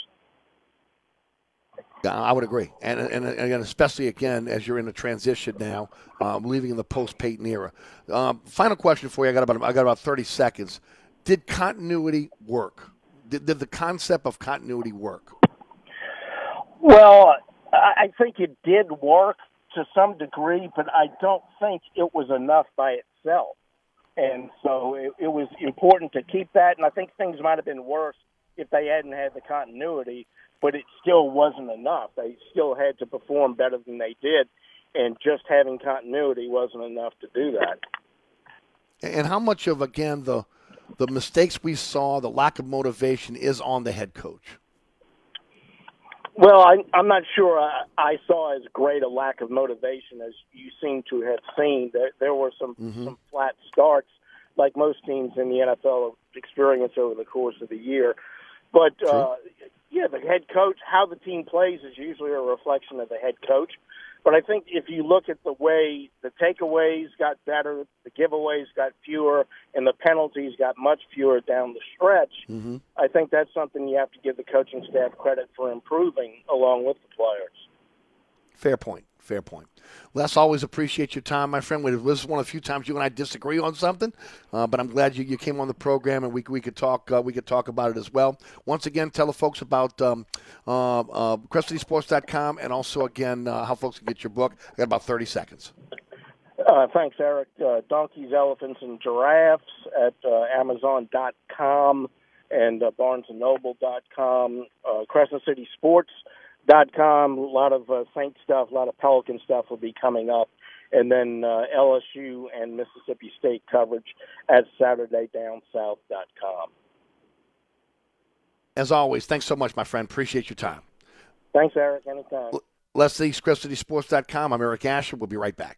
[SPEAKER 7] I would agree, and, and and especially again as you're in the transition now, um, leaving in the post Payton era. Um, final question for you. I got about I got about 30 seconds. Did continuity work? Did, did the concept of continuity work?
[SPEAKER 5] Well, I I think it did work to some degree, but I don't think it was enough by itself. And so it, it was important to keep that. And I think things might have been worse if they hadn't had the continuity, but it still wasn't enough. They still had to perform better than they did. And just having continuity wasn't enough to do that.
[SPEAKER 7] And how much of again the the mistakes we saw, the lack of motivation, is on the head coach?
[SPEAKER 5] Well, I, I'm not sure I, I saw as great a lack of motivation as you seem to have seen. There, there were some,
[SPEAKER 7] Mm-hmm.
[SPEAKER 5] some flat starts, like most teams in the NFL experience over the course of the year. But uh, yeah, the head coach, how the team plays is usually a reflection of the head coach. But I think if you look at the way the takeaways got better, the giveaways got fewer, and the penalties got much fewer down the stretch,
[SPEAKER 7] Mm-hmm.
[SPEAKER 5] I think that's something you have to give the coaching staff credit for improving along with the players.
[SPEAKER 7] Fair point. Fair point. Les, always appreciate your time, my friend. This is one of the few times you and I disagree on something, uh, but I'm glad you, you came on the program and we, we could talk uh, we could talk about it as well. Once again, tell the folks about um, uh, uh, and also again uh, how folks can get your book. I got about 30 seconds.
[SPEAKER 5] Uh, thanks, Eric. Uh, donkeys, elephants, and giraffes at Amazon.com and uh, BarnesandNoble.com. Uh, CrescentCitySports.com. A lot of uh, Saint stuff, a lot of Pelican stuff will be coming up. And then uh, LSU and Mississippi State coverage at SaturdayDownSouth.com.
[SPEAKER 7] As always, thanks so much, my friend. Appreciate your time.
[SPEAKER 5] Thanks, Eric. Anytime.
[SPEAKER 7] Les Lee, CrescentCitySports.com. I'm Eric Asher. We'll be right back.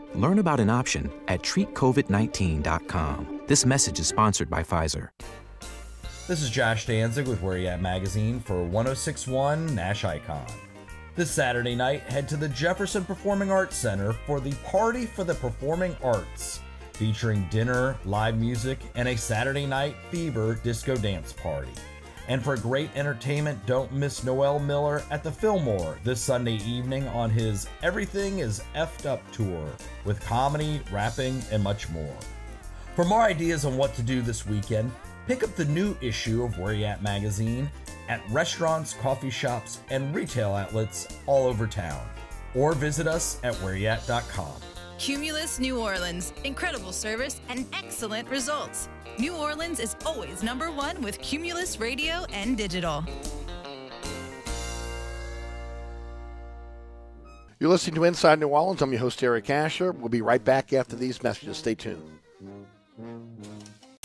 [SPEAKER 8] Learn about an option at treatcovid19.com. This message is sponsored by Pfizer.
[SPEAKER 9] This is Josh Danzig with Where You At Magazine for 1061 Nash Icon. This Saturday night, head to the Jefferson Performing Arts Center for the Party for the Performing Arts, featuring dinner, live music, and a Saturday night fever disco dance party. And for great entertainment, don't miss Noel Miller at the Fillmore this Sunday evening on his Everything is Effed Up tour with comedy, rapping, and much more. For more ideas on what to do this weekend, pick up the new issue of Where You At magazine at restaurants, coffee shops, and retail outlets all over town. Or visit us at whereyat.com.
[SPEAKER 10] Cumulus New Orleans. Incredible service and excellent results. New Orleans is always number one with Cumulus Radio and Digital.
[SPEAKER 1] You're listening to Inside New Orleans. I'm your host, Eric Asher. We'll be right back after these messages. Stay tuned.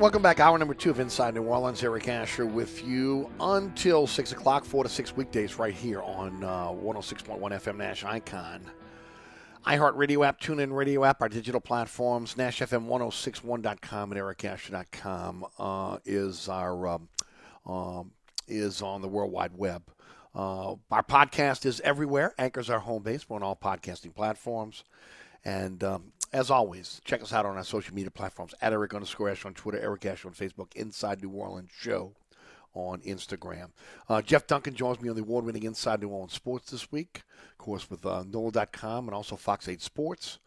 [SPEAKER 1] Welcome back. Hour number two of Inside New Orleans. Eric Asher with you until 6 o'clock, 4 to 6 weekdays, right here on uh, 106.1 FM Nash Icon. iHeartRadio app, TuneIn Radio app, our digital platforms, NashFM1061.com and EricAsher.com uh, is our um, um, is on the World Wide Web. Uh, our podcast is everywhere. Anchor's our home base. We're on all podcasting platforms. And um, as always, check us out on our social media platforms at Eric underscore Asher on Twitter, Eric Asher on Facebook, Inside New Orleans Show on Instagram. Uh, Jeff Duncan joins me on the award winning Inside New Orleans Sports this week, of course, with uh, NOLA.com and also Fox 8 Sports.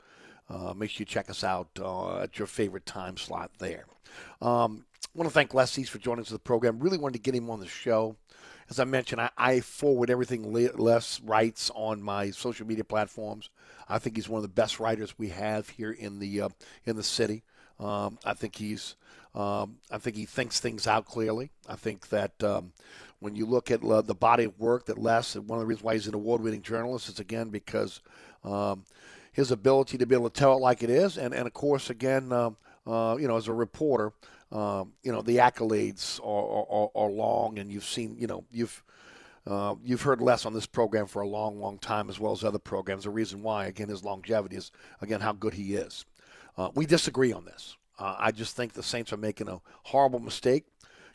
[SPEAKER 1] Uh, make sure you check us out uh, at your favorite time slot there. Um, I want to thank Les for joining us for the program. Really wanted to get him on the show. As I mentioned, I, I forward everything Le- Les writes on my social media platforms. I think he's one of the best writers we have here in the uh, in the city. Um, I think he's um, I think he thinks things out clearly. I think that um, when you look at uh, the body of work that Les, one of the reasons why he's an award-winning journalist is again because um, his ability to be able to tell it like it is, and and of course again, um, uh, you know, as a reporter, um, you know, the accolades are, are, are long, and you've seen, you know, you've uh, you've heard less on this program for a long, long time, as well as other programs. The reason why, again, his longevity is again how good he is. Uh, we disagree on this. Uh, I just think the Saints are making a horrible mistake,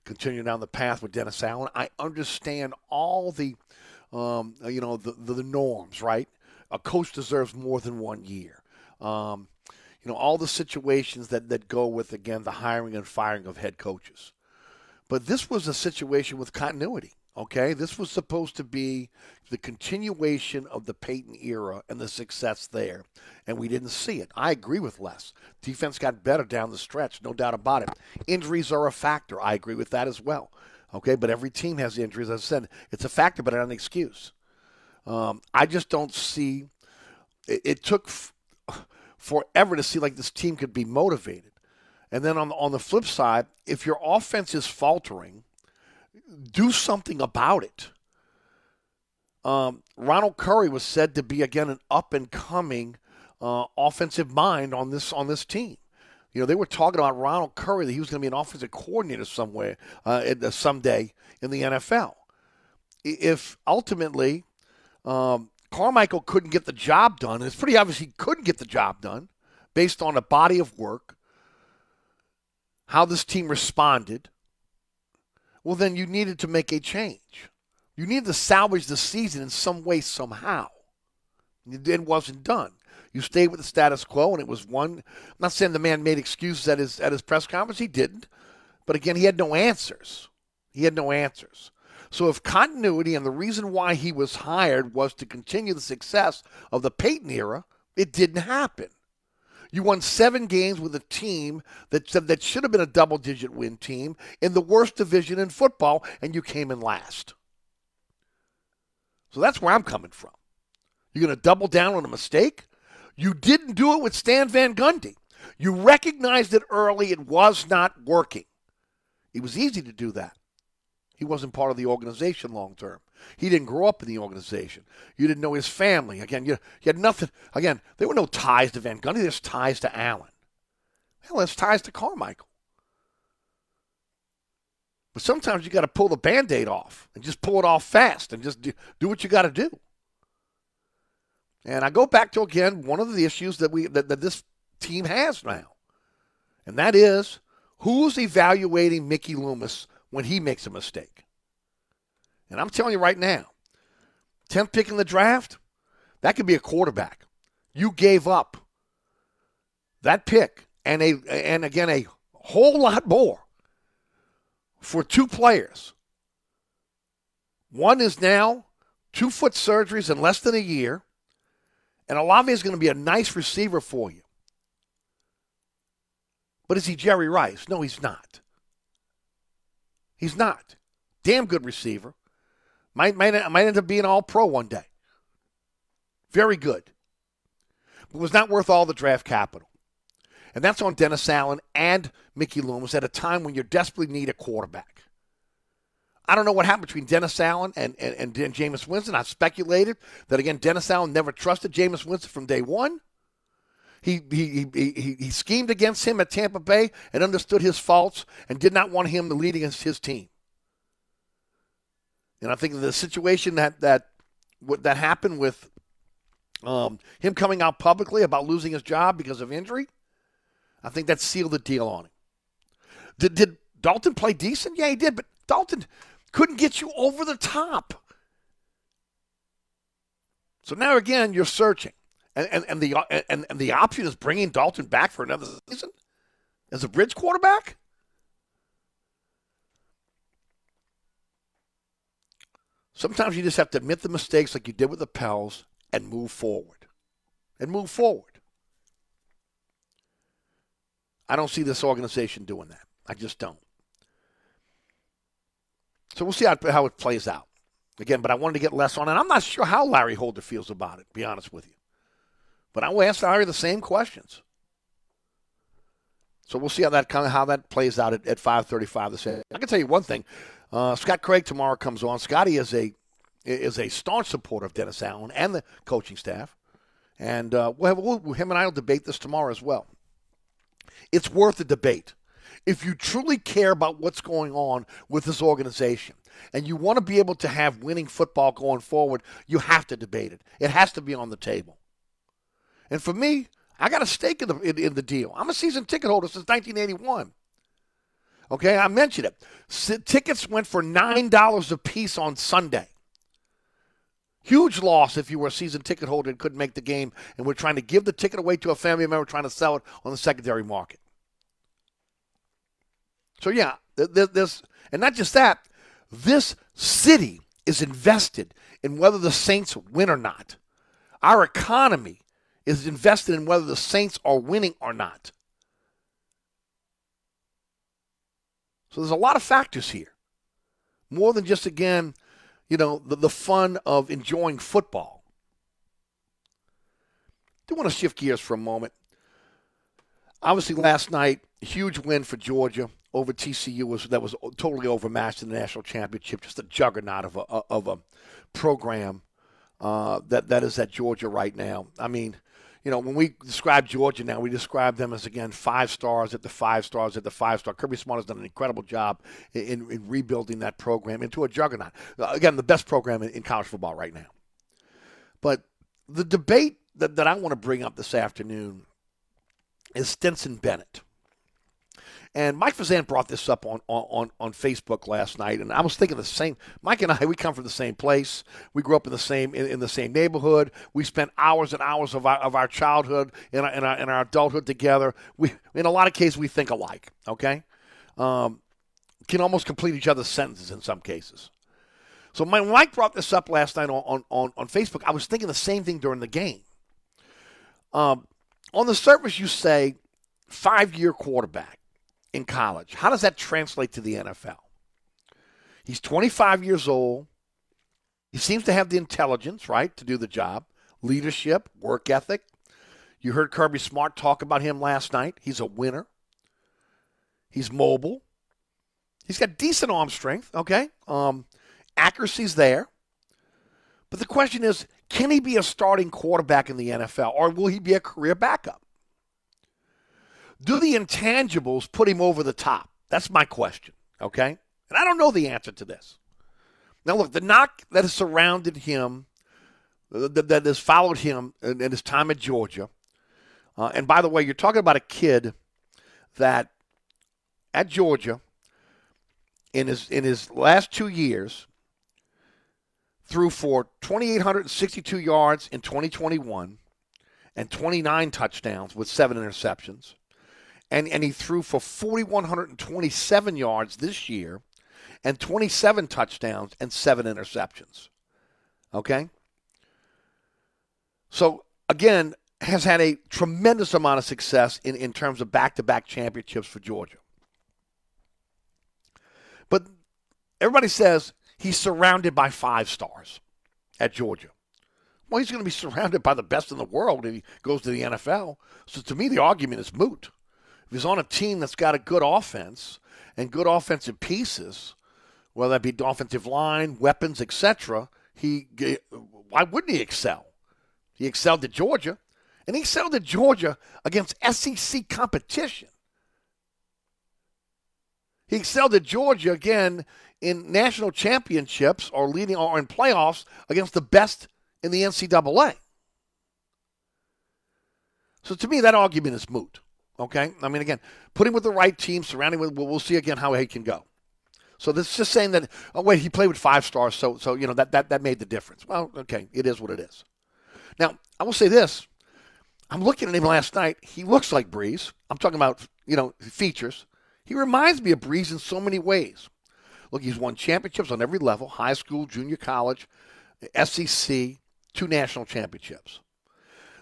[SPEAKER 1] continuing down the path with Dennis Allen. I understand all the, um, you know, the, the, the norms, right? A coach deserves more than one year. Um, you know, all the situations that, that go with, again, the hiring and firing of head coaches. But this was a situation with continuity. Okay, this was supposed to be the continuation of the Payton era and the success there, and we didn't see it. I agree with Les. Defense got better down the stretch, no doubt about it. Injuries are a factor. I agree with that as well. Okay, but every team has injuries. As I said, it's a factor, but not an excuse. Um, I just don't see. It, it took f- forever to see like this team could be motivated, and then on the, on the flip side, if your offense is faltering do something about it. Um, Ronald Curry was said to be again an up and coming uh, offensive mind on this on this team. You know, they were talking about Ronald Curry that he was going to be an offensive coordinator somewhere uh, uh, someday in the NFL. If ultimately um, Carmichael couldn't get the job done, And it's pretty obvious he couldn't get the job done based on a body of work, how this team responded well, then you needed to make a change. You needed to salvage the season in some way, somehow. It wasn't done. You stayed with the status quo, and it was one. I'm not saying the man made excuses at his at his press conference. He didn't, but again, he had no answers. He had no answers. So if continuity and the reason why he was hired was to continue the success of the Payton era, it didn't happen. You won seven games with a team that that should have been a double digit win team in the worst division in football, and you came in last. So that's where I'm coming from. You're going to double down on a mistake? You didn't do it with Stan Van Gundy. You recognized it early, it was not working. It was easy to do that. He wasn't part of the organization long term. He didn't grow up in the organization. You didn't know his family. Again, you, you had nothing. Again, there were no ties to Van Gundy. There's ties to Allen. Hell, there's ties to Carmichael. But sometimes you got to pull the band aid off and just pull it off fast and just do, do what you got to do. And I go back to, again, one of the issues that, we, that, that this team has now, and that is who's evaluating Mickey Loomis when he makes a mistake? And I'm telling you right now, 10th pick in the draft, that could be a quarterback. You gave up that pick and a and again a whole lot more for two players. One is now two foot surgeries in less than a year, and Olave is going to be a nice receiver for you. But is he Jerry Rice? No, he's not. He's not. Damn good receiver. Might, might, might end up being all pro one day. Very good. But was not worth all the draft capital. And that's on Dennis Allen and Mickey Loomis at a time when you desperately need a quarterback. I don't know what happened between Dennis Allen and, and, and, Jameis Winston. I speculated that, again, Dennis Allen never trusted Jameis Winston from day one. He, he, he, he, he schemed against him at Tampa Bay and understood his faults and did not want him to lead against his team. And I think the situation that that that happened with um, him coming out publicly about losing his job because of injury, I think that sealed the deal on him. Did, did Dalton play decent? Yeah, he did, but Dalton couldn't get you over the top. So now again, you're searching, and and, and the and, and the option is bringing Dalton back for another season as a bridge quarterback. Sometimes you just have to admit the mistakes like you did with the Pels and move forward. And move forward. I don't see this organization doing that. I just don't. So we'll see how, how it plays out. Again, but I wanted to get Les on it. I'm not sure how Larry Holder feels about it, be honest with you. But I will ask Larry the same questions. So we'll see how that how that plays out at, at 5:35 this afternoon. I can tell you one thing: uh, Scott Craig tomorrow comes on. Scotty is a is a staunch supporter of Dennis Allen and the coaching staff, and uh, we'll have, we'll, him and I will debate this tomorrow as well. It's worth a debate if you truly care about what's going on with this organization and you want to be able to have winning football going forward, you have to debate it. It has to be on the table. And for me, I got a stake in the in, in the deal. I'm a season ticket holder since 1981. Okay, I mentioned it. S- tickets went for nine dollars a piece on Sunday. Huge loss if you were a season ticket holder and couldn't make the game, and we're trying to give the ticket away to a family member trying to sell it on the secondary market. So yeah, th- th- this and not just that, this city is invested in whether the Saints win or not. Our economy is invested in whether the Saints are winning or not. So there's a lot of factors here. More than just, again, you know, the, the fun of enjoying football. I do want to shift gears for a moment. Obviously, last night, huge win for Georgia over TCU was that was totally overmatched in the national championship. Just a juggernaut of a of a program uh, that that is at Georgia right now. I mean, you know, when we describe Georgia now, we describe them as again five stars at the five stars at the five star. Kirby Smart has done an incredible job in, in rebuilding that program into a juggernaut. Uh, again, the best program in, college football right now. But the debate that, that I want to bring up this afternoon is Stetson Bennett. And Mike Fazan brought this up on, on, on Facebook last night, and I was thinking the same. Mike and I, we come from the same place. We grew up in the same in, in the same neighborhood. We spent hours and hours of our, of our childhood and our, and, our, our adulthood together. We, in a lot of cases, we think alike. Okay, um, can almost complete each other's sentences in some cases. So my, Mike brought this up last night on, on, on Facebook. I was thinking the same thing during the game. Um, on the surface, you say five year quarterback in college. How does that translate to the NFL? He's 25 years old. He seems to have the intelligence, right, to do the job, leadership, work ethic. You heard Kirby Smart talk about him last night. He's a winner. He's mobile. He's got decent arm strength, okay? Um, accuracy's there. But the question is, can he be a starting quarterback in the NFL or will he be a career backup? Do the intangibles put him over the top? That's my question, okay? And I don't know the answer to this. Now, look, the knock that has surrounded him, that, has followed him in, in his time at Georgia, uh, and by the way, you're talking about a kid that at Georgia, in his in his last two years, threw for 2,862 yards in 2021 and 29 touchdowns with seven interceptions. And, and he threw for 4,127 yards this year and 27 touchdowns and seven interceptions. Okay? So, again, has had a tremendous amount of success in, in terms of back to back championships for Georgia. But everybody says he's surrounded by five stars at Georgia. Well, he's going to be surrounded by the best in the world if he goes to the NFL. So to me, the argument is moot. If he's on a team that's got a good offense and good offensive pieces, whether that be offensive line, weapons, etc., he why wouldn't he excel? He excelled at Georgia, and he excelled at Georgia against SEC competition. He excelled at Georgia again in national championships or leading or in playoffs against the best in the NCAA. So to me, that argument is moot. Okay, I mean, again, put him with the right team, surrounding with. We'll see again how he can go. So this is just saying that. Oh wait, he played with five stars, so so you know that that that made the difference. Well, okay, it is what it is. Now I will say this: I'm looking at him last night. He looks like Brees. I'm talking about you know features. He reminds me of Brees in so many ways. Look, he's won championships on every level high school, junior college, SEC, two national championships.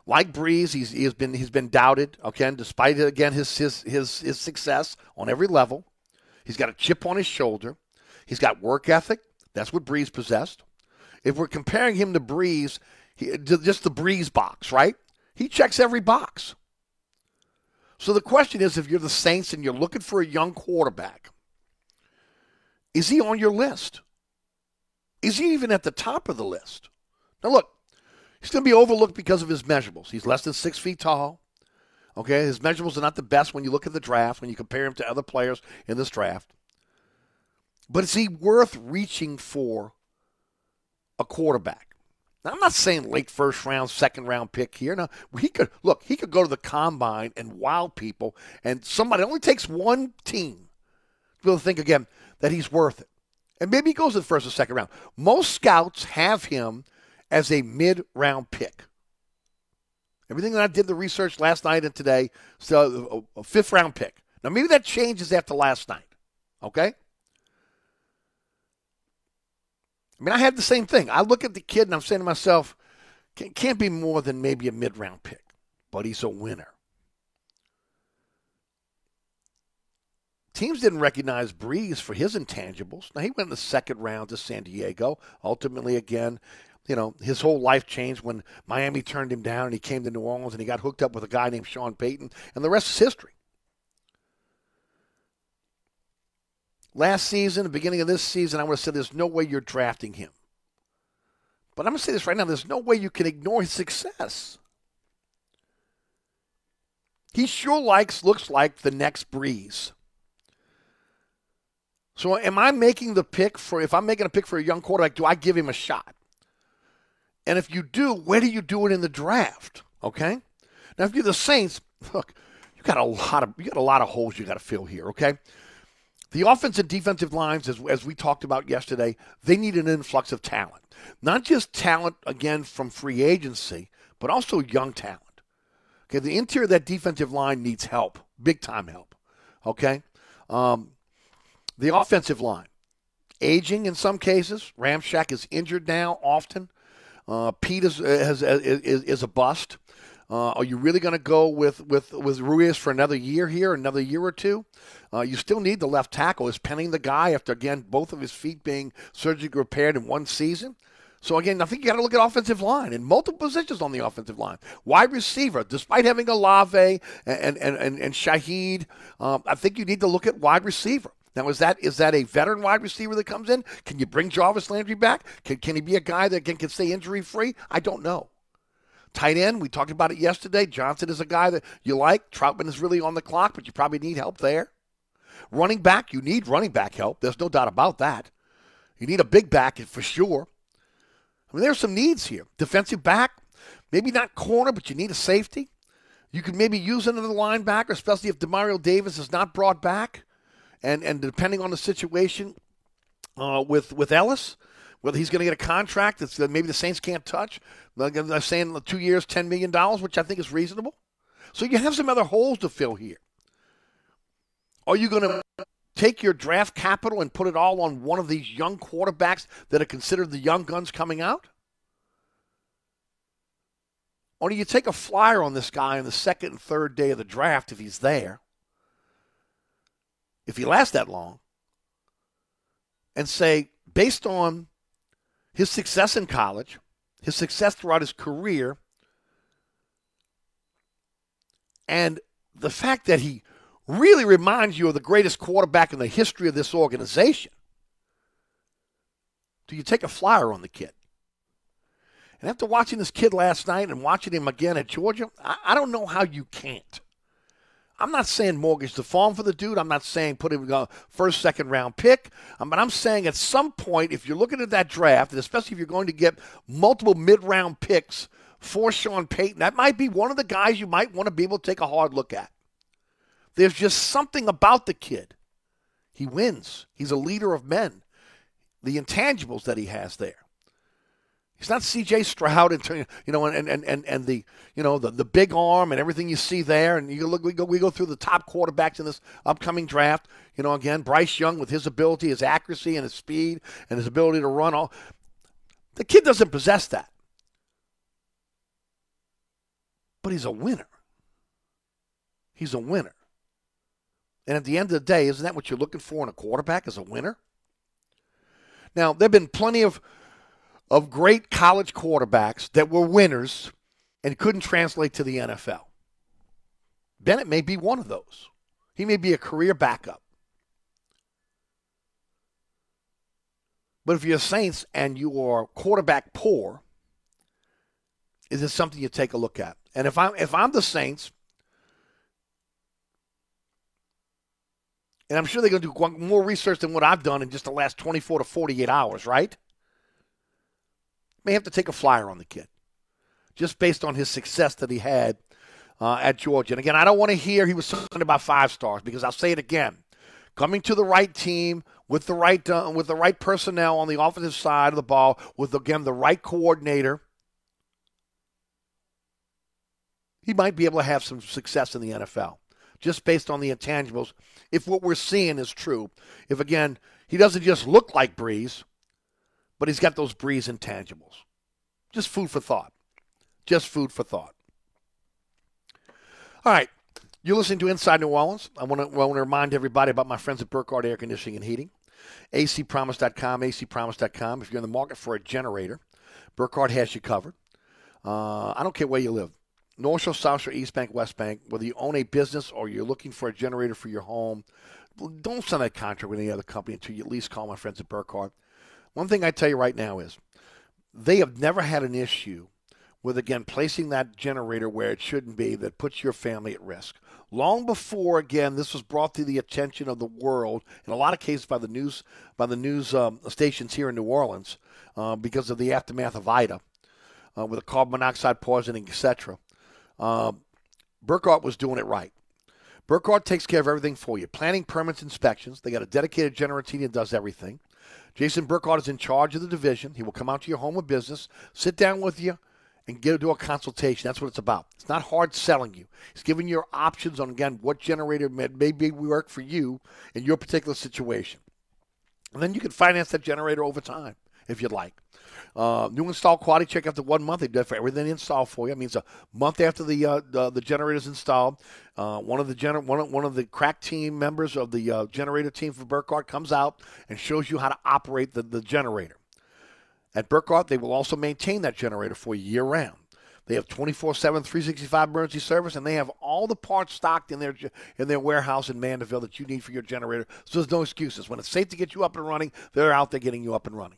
[SPEAKER 1] Like Brees, he's, he has been he's been doubted. Okay, and despite again his, his his his success on every level, he's got a chip on his shoulder. He's got work ethic. That's what Brees possessed. If we're comparing him to Brees, he, just the Brees box, right? He checks every box. So the question is, if you're the Saints and you're looking for a young quarterback, is he on your list? Is he even at the top of the list? Now look, He's going to be overlooked because of his measurables. He's less than six feet tall. Okay, his measurables are not the best when you look at the draft, when you compare him to other players in this draft. But is he worth reaching for a quarterback? Now, I'm not saying late first round, second round pick here. Now, he could look, he could go to the combine and wow people, and somebody only takes one team to be able to think again that he's worth it. And maybe he goes to the first or second round. Most scouts have him as a mid round pick. Everything that I did the research last night and today, so uh, a, a fifth round pick. Now maybe that changes after last night. Okay? I mean, I had the same thing. I look at the kid and I'm saying to myself, can't be more than maybe a mid round pick, but he's a winner. Teams didn't recognize Brees for his intangibles. Now, he went in the second round to San Diego. Ultimately, again, you know, his whole life changed when Miami turned him down and he came to New Orleans and he got hooked up with a guy named Sean Payton, and the rest is history. Last season, the beginning of this season, I would have said there's no way you're drafting him. But I'm going to say this right now there's no way you can ignore his success. He sure likes, looks like the next Brees. So, am I making the pick for, if I'm making a pick for a young quarterback, do I give him a shot? And if you do, where do you do it in the draft? Okay. Now, if you're the Saints, look, you got a lot of you got a lot of holes you got to fill here. Okay. The offensive and defensive lines, as, as we talked about yesterday, they need an influx of talent. Not just talent, again, from free agency, but also young talent. Okay, the interior of that defensive line needs help, big time help. Okay, um, the offensive line, aging in some cases. Ramshack is injured now often. Uh, Peat is, has, is, is a bust. Uh, are you really going to go with, with, with Ruiz for another year here, another year or two? Uh, you still need the left tackle. Is Penning the guy after, again, both of his feet being surgically repaired in one season? So, again, I think you got to look at offensive line and multiple positions on the offensive line. Wide receiver, despite having Olave and, and, and, and Shaheed, um, I think you need to look at wide receiver. Now, is that is that a veteran wide receiver that comes in? Can you bring Jarvis Landry back? Can, can he be a guy that can, can stay injury free? I don't know. Tight end, we talked about it yesterday. Johnson is a guy that you like. Trautman is really on the clock, but you probably need help there. Running back, you need running back help. There's no doubt about that. You need a big back for sure. I mean, there's some needs here. Defensive back, maybe not corner, but you need a safety. You could maybe use another linebacker, especially if Demario Davis is not brought back and and depending on the situation uh, with with Ellis, whether he's going to get a contract that maybe the Saints can't touch. They're saying two years, ten million dollars, which I think is reasonable. So you have some other holes to fill here. Are you going to take your draft capital and put it all on one of these young quarterbacks that are considered the young guns coming out? Or do you take a flyer on this guy on the second and third day of the draft if he's there? If he lasts that long, and say, based on his success in college, his success throughout his career, and the fact that he really reminds you of the greatest quarterback in the history of this organization, do you take a flyer on the kid? And after watching this kid last night and watching him again at Georgia, I, I don't know how you can't. I'm not saying mortgage the farm for the dude. I'm not saying put him a first, second round pick. Um, but I'm saying at some point, if you're looking at that draft, and especially if you're going to get multiple mid round picks for Sean Payton, that might be one of the guys you might want to be able to take a hard look at. There's just something about the kid. He wins. He's a leader of men. The intangibles that he has there. He's not C.J. Stroud, and you know, and, and, and, and the you know the, the big arm and everything you see there. And you look, we go we go through the top quarterbacks in this upcoming draft. You know, again, Bryce Young with his ability, his accuracy, and his speed, and his ability to run. All the kid doesn't possess that, but he's a winner. He's a winner. And at the end of the day, isn't that what you're looking for in a quarterback? As a winner. Now there've been plenty of of great college quarterbacks that were winners and couldn't translate to the NFL. Bennett may be one of those. He may be a career backup. But if you're Saints and you are quarterback poor, is it something you take a look at? And if I'm if I'm the Saints, and I'm sure they're going to do more research than what I've done in just the last 24 to 48 hours, right? May have to take a flyer on the kid just based on his success that he had uh, at Georgia. And again, I don't want to hear he was talking about five stars because I'll say it again. Coming to the right team with the right uh, with the right personnel on the offensive side of the ball, with again the right coordinator, he might be able to have some success in the NFL just based on the intangibles. If what we're seeing is true, if again he doesn't just look like Brees, but he's got those Brees intangibles. Just food for thought. Just food for thought. All right. You're listening to Inside New Orleans. I want to, I want to remind everybody about my friends at Burkhardt Air Conditioning and Heating. acpromise.com, acpromise.com. If you're in the market for a generator, Burkhardt has you covered. Uh, I don't care where you live. North Shore, South Shore, East Bank, West Bank, whether you own a business or you're looking for a generator for your home, don't sign that contract with any other company until you at least call my friends at Burkhardt. One thing I tell you right now is they have never had an issue with, again, placing that generator where it shouldn't be that puts your family at risk. Long before, again, this was brought to the attention of the world, in a lot of cases by the news by the news um, stations here in New Orleans, uh, because of the aftermath of Ida, uh, with the carbon monoxide poisoning, etc. Uh, Burkhardt was doing it right. Burkhardt takes care of everything for you. Planning, permits, inspections. They got a dedicated generator that does everything. Jason Burkhardt is in charge of the division. He will come out to your home of business, sit down with you, and get do a consultation. That's what it's about. It's not hard selling you. He's giving you options on again what generator may, maybe work for you in your particular situation. And then you can finance that generator over time if you'd like. Uh, new install quality check after one month. They do for everything installed for you. It means a month after the uh, the, the generator's installed. Uh, one of the gener- one, of, one of the crack team members of the uh, generator team for Burkhardt comes out and shows you how to operate the, the generator. At Burkhardt, they will also maintain that generator for year round. They have 24/7 365 emergency service and they have all the parts stocked in their in their warehouse in Mandeville that you need for your generator. So there's no excuses. When it's safe to get you up and running, they're out there getting you up and running.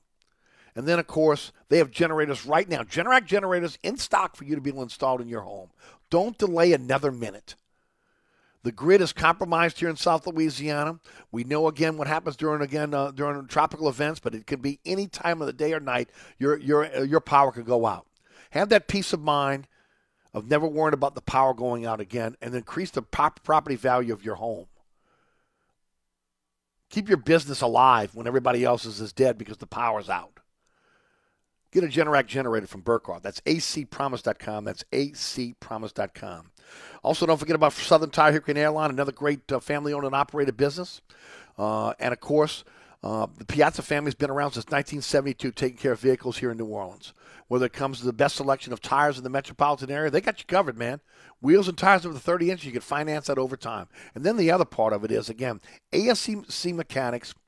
[SPEAKER 1] And then, of course, they have generators right now, Generac generators in stock for you to be able to install in your home. Don't delay another minute. The grid is compromised here in South Louisiana. We know again what happens during again uh, during tropical events, but it could be any time of the day or night. Your your uh, your power could go out. Have that peace of mind of never worrying about the power going out again, and increase the property value of your home. Keep your business alive when everybody else's is dead because the power's out. Get a Generac generator from Burkhardt. That's acpromise.com. That's acpromise.com. Also, don't forget about Southern Tire Hurricane Airline, another great uh, family owned and operated business. Uh, and of course, uh, the Piazza family's been around since 1972 taking care of vehicles here in New Orleans. Whether it comes to the best selection of tires in the metropolitan area, they got you covered, man. Wheels and tires over 30 inches, you can finance that over time. And then the other part of it is, again, ASE Mechanics –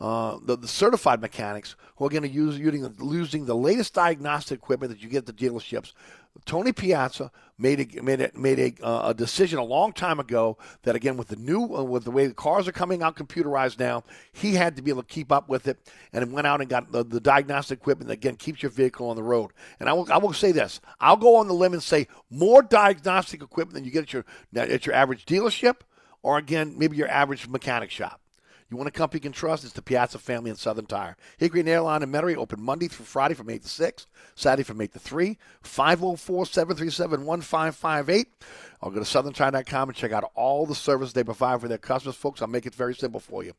[SPEAKER 1] uh, the, the, certified mechanics who are going to use using, using the latest diagnostic equipment that you get at the dealerships. Tony Piazza made a, made a, made a, uh, a decision a long time ago that again with the new uh, with the way the cars are coming out computerized now, he had to be able to keep up with it, and went out and got the, the diagnostic equipment that again keeps your vehicle on the road. And I will I will say this: I'll go on the limb and say more diagnostic equipment than you get at your at your average dealership, or again maybe your average mechanic shop. You want a company you can trust? It's the Piazza family and Southern Tire. Hickory and Airline in Metairie open Monday through Friday from 8 to 6, Saturday from 8 to 3, 504 737 1558. I'll go to southerntire.com and check out all the services they provide for their customers. Folks, I'll make it very simple for you.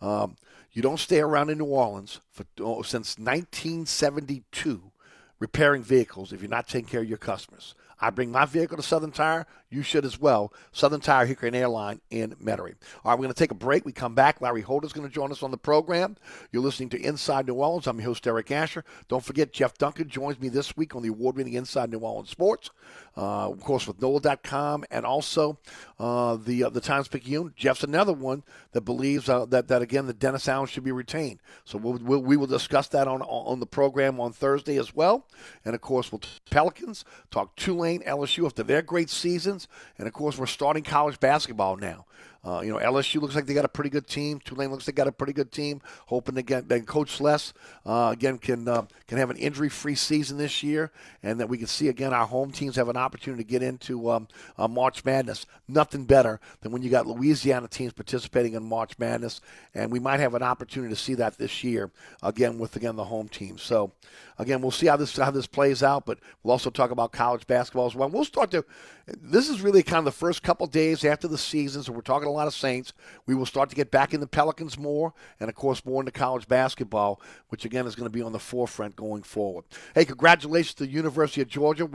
[SPEAKER 1] Um, you don't stay around in New Orleans for oh, since 1972 repairing vehicles if you're not taking care of your customers. I bring my vehicle to Southern Tire. You should as well. Southern Tire, Hickory and Airline in Metairie. All right, we're going to take a break. We come back. Larry Holder's going to join us on the program. You're listening to Inside New Orleans. I'm your host, Eric Asher. Don't forget, Jeff Duncan joins me this week on the award winning Inside New Orleans Sports. Uh, of course, with NOLA.com and also uh, the uh, the Times Picayune. Jeff's another one that believes uh, that, that, again, the Dennis Allen should be retained. So we'll, we'll, we will discuss that on, on the program on Thursday as well. And, of course, we'll talk Pelicans, talk Tulane, LSU after their great seasons. And, of course, we're starting college basketball now. Uh, you know, LSU looks like they got a pretty good team. Tulane looks like they got a pretty good team. Hoping to get then Coach Les uh, again can uh, can have an injury free season this year, and that we can see again our home teams have an opportunity to get into um, uh, March Madness. Nothing better than when you got Louisiana teams participating in March Madness, and we might have an opportunity to see that this year again with again the home team. So again, we'll see how this how this plays out, but we'll also talk about college basketball as well. We'll start to. This is really kind of the first couple days after the season, so we're talking a lot of Saints. We will start to get back in the Pelicans more, and of course more into college basketball, which again is going to be on the forefront going forward. Hey, congratulations to the University of Georgia.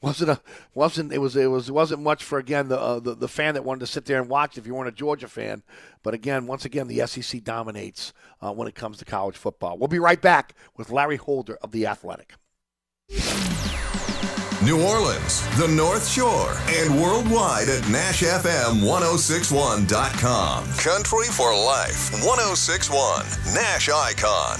[SPEAKER 1] Wasn't a wasn't it was it was wasn't much for again the uh, the, the fan that wanted to sit there and watch if you weren't a Georgia fan. But again, once again, the SEC dominates uh, when it comes to college football. We'll be right back with Larry Holder of the Athletic.
[SPEAKER 11] New Orleans, the North Shore, and worldwide at NashFM1061.com. Country for Life 1061, Nash Icon.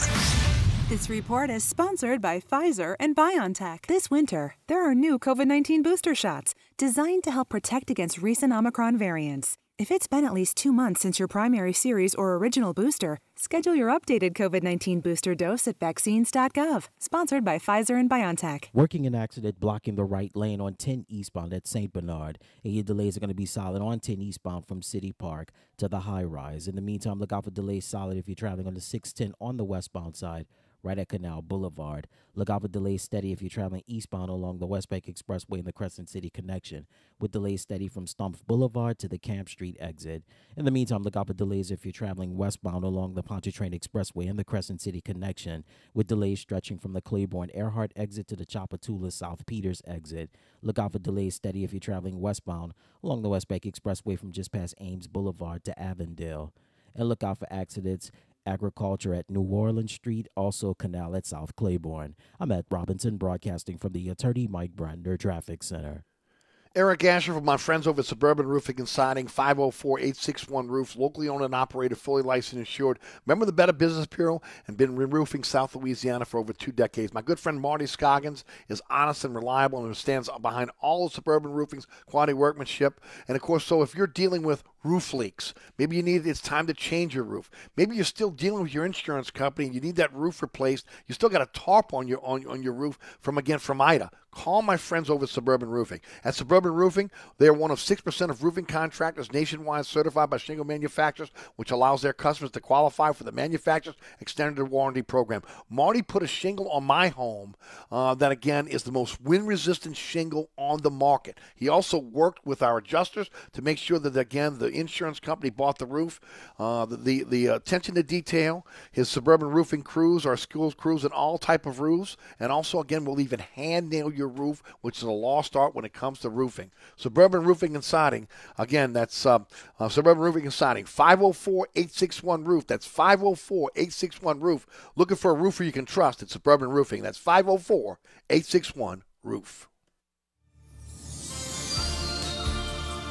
[SPEAKER 12] This report is sponsored by Pfizer and BioNTech. This winter, there are new COVID 19 booster shots designed to help protect against recent Omicron variants. If it's been at least two months since your primary series or original booster, schedule your updated COVID 19 booster dose at vaccines.gov. Sponsored by Pfizer and BioNTech.
[SPEAKER 4] Working an accident blocking the right lane on 10 eastbound at St. Bernard. And your delays are going to be solid on 10 eastbound from City Park to the high rise. In the meantime, look out for delays solid if you're traveling on the 610 on the westbound side right at Canal Boulevard. Look out for delays steady if you're traveling eastbound along the West Bank Expressway and the Crescent City connection, with delays steady from Stumpf Boulevard to the Camp Street exit. In the meantime, look out for delays if you're traveling westbound along the Pontchartrain Expressway and the Crescent City connection, with delays stretching from the Claiborne Earhart exit to the Tchoupitoulas South Peters exit. Look out for delays steady if you're traveling westbound along the West Bank Expressway from just past Ames Boulevard to Avondale. And look out for accidents Agriculture at New Orleans Street, also Canal at South Claiborne. I'm at Robinson, broadcasting from the Attorney Mike Brandner Traffic Center.
[SPEAKER 1] Eric Asher from my friends over at Suburban Roofing and Siding, 504 861 Roofs, locally owned and operated, fully licensed and insured. Remember the Better Business Bureau and been roofing South Louisiana for over two decades. My good friend Marty Scoggins is honest and reliable and stands behind all of Suburban Roofing's quality workmanship. And of course, so if you're dealing with roof leaks, maybe you need it's time to change your roof. Maybe you're still dealing with your insurance company and you need that roof replaced. You still got a tarp on your on, on your roof from again from Ida. Call my friends over at Suburban Roofing. At Suburban Roofing, they are one of 6% of roofing contractors nationwide certified by shingle manufacturers, which allows their customers to qualify for the manufacturer's extended warranty program. Marty put a shingle on my home uh, that, again, is the most wind resistant shingle on the market. He also worked with our adjusters to make sure that, again, the insurance company bought the roof. Uh, the, the, the attention to detail, his Suburban Roofing crews our skilled crews in all type of roofs, and also, again, we'll even hand nail your roof, which is a lost art when it comes to roofing. Suburban Roofing and Siding, again, that's uh, uh, Suburban Roofing and Siding, 504 861 Roof. That's 504 861 Roof. Looking for a roofer you can trust at Suburban Roofing. That's 504 861 Roof.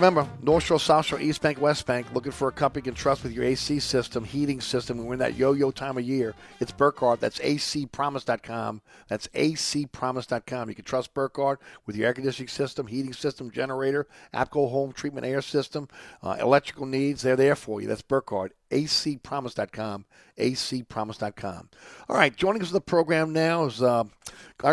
[SPEAKER 1] Remember, North Shore, South Shore, East Bank, West Bank, looking for a company you can trust with your AC system, heating system. We're in that yo-yo time of year. It's Burkhardt. That's acpromise.com. That's acpromise.com. You can trust Burkhardt with your air conditioning system, heating system, generator, APCO home treatment air system, uh, electrical needs. They're there for you. That's Burkhardt. acpromise.com. acpromise.com. All right, joining us in the program now is uh,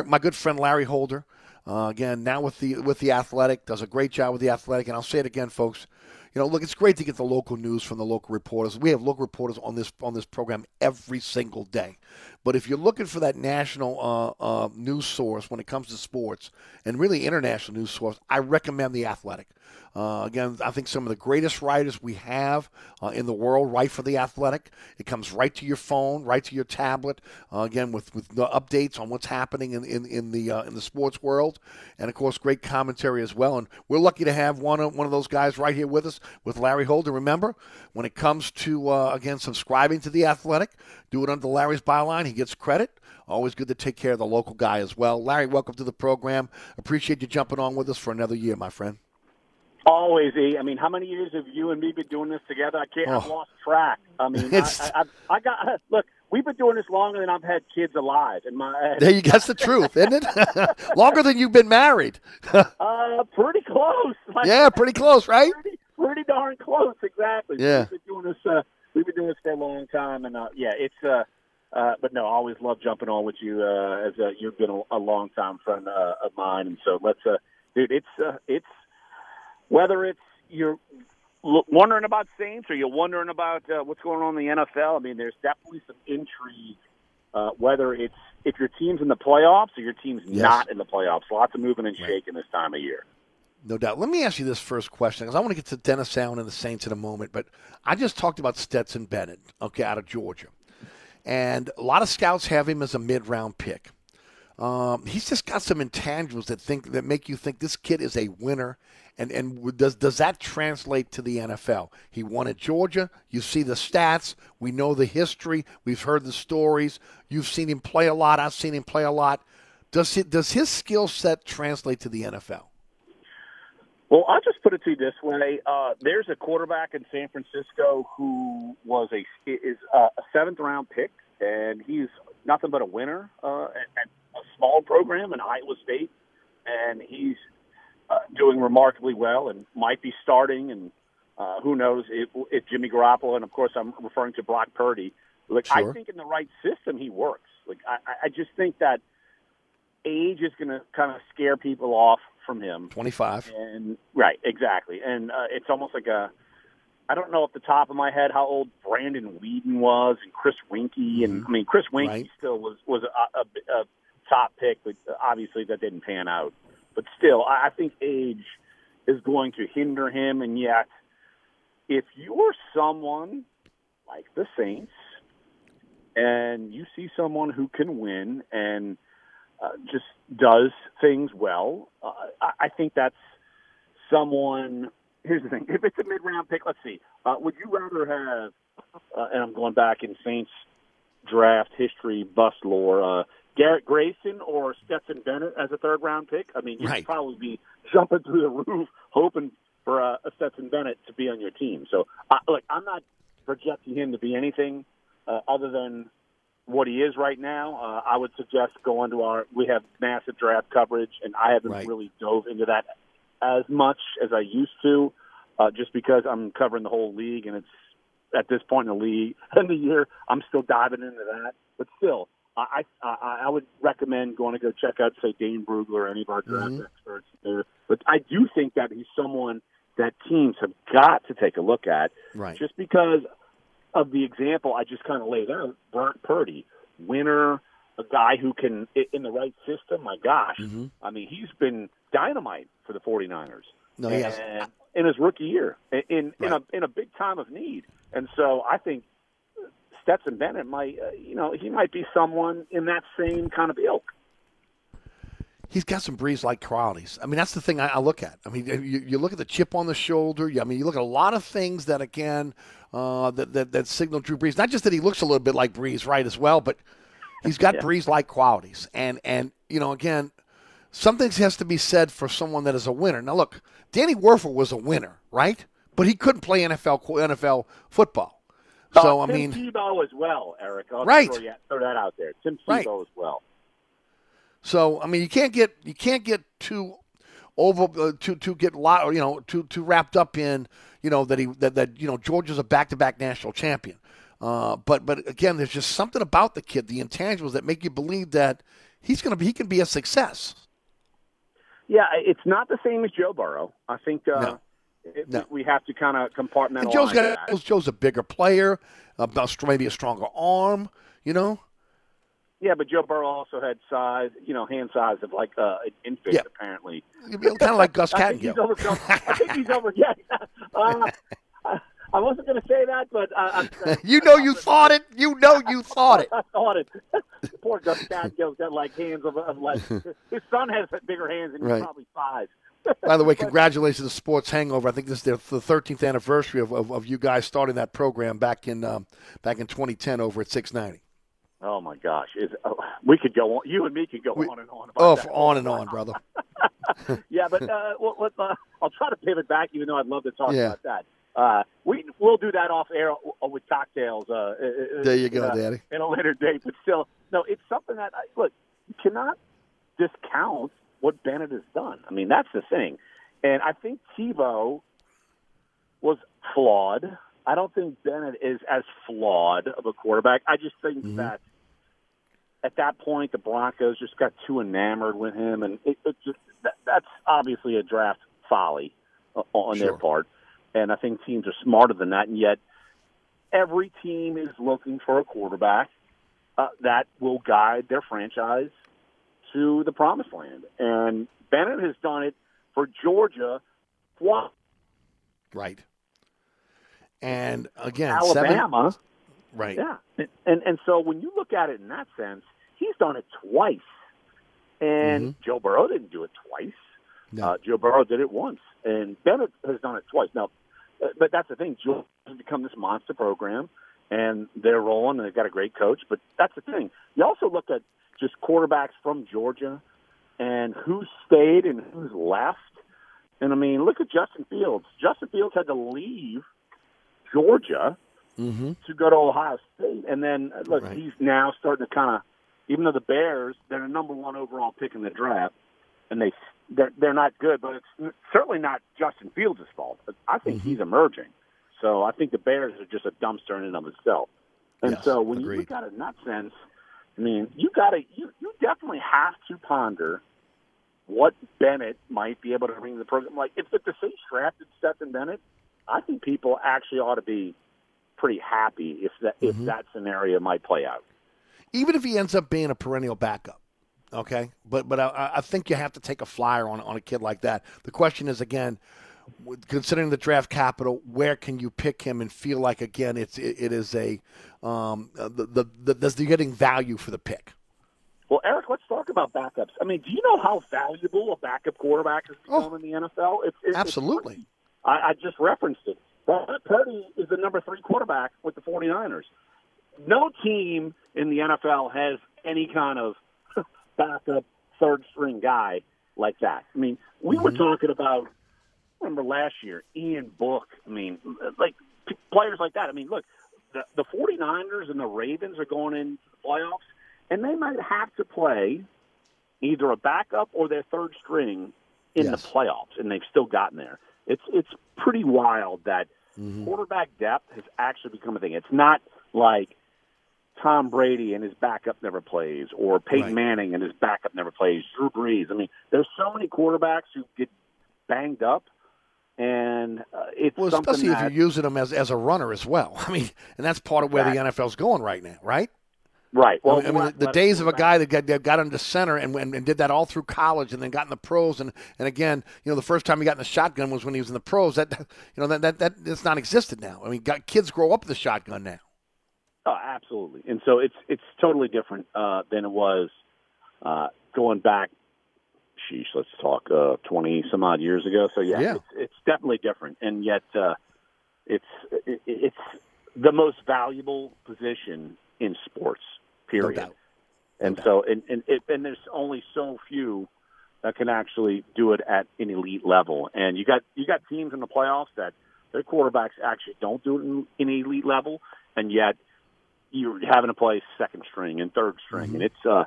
[SPEAKER 1] my good friend Larry Holder. Uh, again, now with the with the Athletic, does a great job with the Athletic, and I'll say it again, folks. You know, look, it's great to get the local news from the local reporters. We have local reporters on this on this program every single day. But if you're looking for that national uh, uh, news source when it comes to sports and really international news source, I recommend the Athletic. Uh, again, I think some of the greatest writers we have uh, in the world write for the Athletic. It comes right to your phone, right to your tablet. Uh, again, with, with the updates on what's happening in in, in the uh, in the sports world, and of course, great commentary as well. And we're lucky to have one of, one of those guys right here with us, with Larry Holder. Remember, when it comes to uh, again subscribing to the Athletic, do it under Larry's byline. He gets credit. Always good to take care of the local guy as well. Larry, welcome to the program. Appreciate you jumping on with us for another year, my friend.
[SPEAKER 13] Always, E. I mean, how many years have you and me been doing this together? I can't. I've
[SPEAKER 14] Oh.
[SPEAKER 13] lost track. I mean, I, I, I, I got. Look, we've been doing this longer than I've had kids alive. In my,
[SPEAKER 14] There you that's the truth, isn't it? Longer than you've been married.
[SPEAKER 13] uh, pretty close. Like,
[SPEAKER 14] yeah, pretty close, right?
[SPEAKER 13] Pretty, pretty darn close, exactly.
[SPEAKER 14] Yeah.
[SPEAKER 13] We've been doing this. Uh, we've been doing this for a long time, and uh, yeah, it's. Uh, uh, but no, I always love jumping on with you uh, as uh, you've been a, a long time friend uh, of mine, and so let's, uh, dude. It's uh, it's whether it's you're wondering about Saints or you're wondering about uh, what's going on in the NFL. I mean, there's definitely some intrigue. Uh, whether it's if your team's in the playoffs or your team's
[SPEAKER 14] Yes.
[SPEAKER 13] not in the playoffs, lots of moving and shaking this time of year.
[SPEAKER 14] No doubt. Let me ask you this first question because I want to get to Dennis Allen and the Saints in a moment, but I just talked about Stetson Bennett, okay, out of Georgia. And a lot of scouts have him as a mid round pick. Um, he's just got some intangibles that think that make you think this kid is a winner. And and does does that translate to the NFL? He won at Georgia. You see the stats. We know the history. We've heard the stories. You've seen him play a lot. I've seen him play a lot. Does he, does his skill set translate to the NFL?
[SPEAKER 13] Well, I'll just put it to you this way: uh, there's a quarterback in San Francisco who was a is a seventh round pick, and he's nothing but a winner uh, at, at a small program in Iowa State, and he's uh, doing remarkably well, and might be starting, and uh, who knows if, if Jimmy Garoppolo, and of course I'm referring to Brock Purdy. Like I think in the right system he works. Like I- I just think that age is going to kind of scare people off from him.
[SPEAKER 14] 25.
[SPEAKER 13] And right, exactly. And uh, it's almost like a I don't know off the top of my head how old Brandon Weeden was and Chris Weinke and I mean Chris Weinke
[SPEAKER 14] Right.
[SPEAKER 13] still was was a, a, a top pick, but obviously that didn't pan out. But still, I, I think age is going to hinder him. And yet, if you're someone like the Saints and you see someone who can win and uh, just does things well, uh, I, I think that's someone. Here's the thing: if it's a mid-round pick, let's see. Uh, would you rather have? Uh, and I'm going back in Saints draft history, bust lore. Uh, Garrett Grayson or Stetson Bennett as a third-round pick. I mean, you'd
[SPEAKER 1] Right.
[SPEAKER 13] probably be jumping through the roof hoping for uh, a Stetson Bennett to be on your team. So, uh, look, I'm not projecting him to be anything uh, other than what he is right now. Uh, I would suggest going to our. We have massive draft coverage, and I haven't
[SPEAKER 1] Right.
[SPEAKER 13] really dove into that as much as I used to, uh, just because I'm covering the whole league, and it's at this point in the league in the year, I'm still diving into that. But still, I I, I would recommend going to go check out say Dane Brugler or any of our draft
[SPEAKER 1] Mhm.
[SPEAKER 13] experts there. But I do think that he's someone that teams have got to take a look at,
[SPEAKER 1] Right.
[SPEAKER 13] just because of the example I just kind of laid out. Brock Purdy, winner, a guy who can in the right system. My gosh,
[SPEAKER 1] Mhm.
[SPEAKER 13] I mean he's been dynamite for the 49ers.
[SPEAKER 1] No, he has.
[SPEAKER 13] In his rookie year, in in, in a in a big time of need, and so I think Stetson Bennett might, uh, you know, he might be someone in that same kind of ilk.
[SPEAKER 1] He's got some Brees like qualities. I mean, that's the thing I, I look at. I mean, you, you look at the chip on the shoulder. I mean, you look at a lot of things that again uh, that, that that signal Drew Brees. Not just that he looks a little bit like Brees, right, as well, but he's got
[SPEAKER 13] Yeah.
[SPEAKER 1] Brees like qualities. And and you know, again, something has to be said for someone that is a winner. Now, look, Danny Wuerffel was a winner, right? But he couldn't play NFL NFL football. So
[SPEAKER 13] Uh,
[SPEAKER 1] I
[SPEAKER 13] Tim
[SPEAKER 1] mean,
[SPEAKER 13] Tebow as well, Eric. I'll
[SPEAKER 1] Right.
[SPEAKER 13] Throw that out there. Tim Tebow
[SPEAKER 1] Right.
[SPEAKER 13] as well.
[SPEAKER 1] So I mean, you can't get you can't get too over uh, too too get lot you know too too wrapped up in you know that he that, that you know Georgia's a back to back national champion. Uh, but but again, there's just something about the kid, the intangibles that make you believe that he's gonna be he can be a success.
[SPEAKER 13] Yeah, it's not the same as Joe Burrow. I think uh,
[SPEAKER 1] No.
[SPEAKER 13] it-
[SPEAKER 1] No.
[SPEAKER 13] we have to kind of compartmentalize
[SPEAKER 1] And Joe's
[SPEAKER 13] that.
[SPEAKER 1] got Joe's a bigger player, about maybe a stronger arm. You know,
[SPEAKER 13] Yeah, but Joe Burrow also had size, you know, hand size of like uh, an infant,
[SPEAKER 1] Yeah.
[SPEAKER 13] apparently.
[SPEAKER 1] kind of like Gus
[SPEAKER 13] I Kattengell. I think he's over. Yeah, uh, I, I wasn't going to say that, but uh, I'm,
[SPEAKER 1] you know you thought it. You know you thought it.
[SPEAKER 13] I thought it. Poor Gus Kattengell's got like hands of, of like his son has bigger hands than
[SPEAKER 1] Right.
[SPEAKER 13] probably five.
[SPEAKER 1] By the way, congratulations to Sports Hangover. I think this is their, the 13th anniversary of, of, of you guys starting that program back in um, back in 2010 over at 690.
[SPEAKER 13] Oh my gosh, is oh, we could go on. You and me could go on and on about
[SPEAKER 1] Oh,
[SPEAKER 13] that.
[SPEAKER 1] on and on, brother.
[SPEAKER 13] yeah, but uh, well, let, uh, I'll try to pivot back, even though I'd love to talk
[SPEAKER 1] Yeah.
[SPEAKER 13] about that. Uh, we we'll do that off air uh, with cocktails. Uh, uh,
[SPEAKER 1] There you go,
[SPEAKER 13] uh,
[SPEAKER 1] Daddy.
[SPEAKER 13] In a later date, but still, no, it's something that I, look you cannot discount what Bennett has done. I mean, that's the thing, and I think Tebow was flawed. I don't think Bennett is as flawed of a quarterback. I just think
[SPEAKER 1] Mm-hmm.
[SPEAKER 13] that at that point the Broncos just got too enamored with him, and it, it just that, that's obviously a draft folly uh, on their part. And I think teams are smarter than that, and yet every team is looking for a quarterback uh, that will guide their franchise to the promised land. And Bennett has done it for Georgia.
[SPEAKER 1] Right. And again,
[SPEAKER 13] Alabama?
[SPEAKER 1] Seven, right.
[SPEAKER 13] Yeah, and, and and so when you look at it in that sense, he's done it twice, and Joe Burrow didn't do it twice. Uh, Joe Burrow did it once, and Bennett has done it twice. Now, uh, but that's the thing. Joe has become this monster program, and they're rolling, and they've got a great coach. But that's the thing. You also look at just quarterbacks from Georgia, and who stayed and who's left. And I mean, look at Justin Fields. Justin Fields had to leave Georgia
[SPEAKER 1] Mm-hmm.
[SPEAKER 13] to go to Ohio State, and then uh, look, he's now starting to kind of, even though the Bears they're the number one overall pick in the draft, and they they're, they're not good, but it's certainly not Justin Fields' fault. I think
[SPEAKER 1] Mm-hmm.
[SPEAKER 13] he's emerging, so I think the Bears are just a dumpster in and of itself. And
[SPEAKER 1] Yes,
[SPEAKER 13] so when you
[SPEAKER 1] agreed.
[SPEAKER 13] look at it in that sense, I mean, you got to you you definitely have to ponder what Bennett might be able to bring to the program. Like if the Saints drafted Stetson Bennett, I think people actually ought to be pretty happy if that
[SPEAKER 1] Mm-hmm.
[SPEAKER 13] if that scenario might play out.
[SPEAKER 1] Even if he ends up being a perennial backup, Okay, but but I, I think you have to take a flyer on on a kid like that. The question is again, considering the draft capital, where can you pick him and feel like again it's it, it is a um uh, the the, the does you're getting value for the pick.
[SPEAKER 13] Well, Eric, let's talk about backups. I mean, do you know how valuable a backup quarterback has
[SPEAKER 1] Oh.
[SPEAKER 13] become in the NFL? It's, it's
[SPEAKER 1] Absolutely.
[SPEAKER 13] I, I just referenced it. Brock Purdy is the number three quarterback with the 49ers. No team in the NFL has any kind of backup third string guy like that. I mean, we were mm-hmm. talking about, remember last year, Ian Book. I mean, like p- players like that. I mean, look, the, the 49ers and the Ravens are going into the playoffs, and they might have to play either a backup or their third string in
[SPEAKER 1] Yes.
[SPEAKER 13] the playoffs, and they've still gotten there. It's it's pretty wild that
[SPEAKER 1] Mm-hmm.
[SPEAKER 13] quarterback depth has actually become a thing. It's not like Tom Brady and his backup never plays, or Peyton
[SPEAKER 1] Right.
[SPEAKER 13] Manning and his backup never plays, Drew Brees. I mean, there's so many quarterbacks who get banged up, and uh, it's
[SPEAKER 1] Well, especially if you're using them as as a runner as well. I mean, and that's part of where the NFL's going right now, right?
[SPEAKER 13] Right. Well,
[SPEAKER 1] I mean,
[SPEAKER 13] let-
[SPEAKER 1] the days of a guy that got, that got into center and, and, and did that all through college and then got in the pros and, and again, you know, the first time he got in the shotgun was when he was in the pros. That you know that that that it's not existed now. I mean, got, kids grow up with the shotgun now.
[SPEAKER 13] Oh, absolutely. And so it's it's totally different uh, than it was uh, going back. Sheesh, let's talk uh, twenty some odd years ago. So yeah,
[SPEAKER 1] Yeah.
[SPEAKER 13] It's, it's definitely different, and yet uh, it's it, it's the most valuable position in sports. Period.
[SPEAKER 1] doubt.
[SPEAKER 13] And so and and, it, and there's only so few that can actually do it at an elite level. And you got you got teams in the playoffs that their quarterbacks actually don't do it in, in elite level, and yet you're having to play second string and third string, and it's uh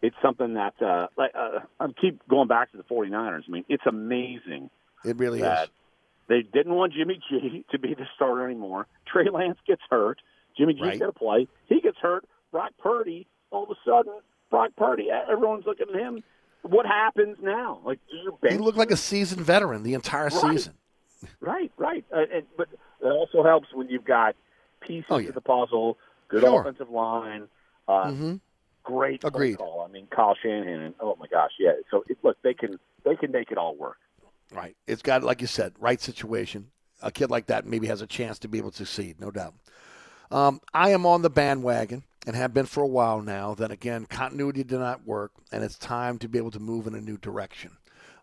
[SPEAKER 13] it's something that uh like uh, I keep going back to the 49ers. I mean, it's amazing
[SPEAKER 1] It really is.
[SPEAKER 13] they didn't want Jimmy G to be the starter anymore. Trey Lance gets hurt. Jimmy G's
[SPEAKER 1] Right.
[SPEAKER 13] got to play. He gets hurt. Brock Purdy, all of a sudden, Brock Purdy, everyone's looking at him. What happens now? Like, you
[SPEAKER 1] He looked like a seasoned veteran the entire
[SPEAKER 13] Right.
[SPEAKER 1] season.
[SPEAKER 13] Right, right. Uh, and, but it also helps when you've got pieces
[SPEAKER 1] Oh, yeah.
[SPEAKER 13] to the puzzle, good
[SPEAKER 1] Sure.
[SPEAKER 13] offensive line, uh,
[SPEAKER 1] Mhm.
[SPEAKER 13] great
[SPEAKER 1] Agreed.
[SPEAKER 13] call. I mean, Kyle Shanahan, and oh my gosh, yeah. So it, look, they can they can make it all work.
[SPEAKER 1] Right. It's got, like you said, right situation. A kid like that maybe has a chance to be able to succeed, no doubt. Um, I am on the bandwagon and have been for a while now that, again, continuity did not work, and it's time to be able to move in a new direction.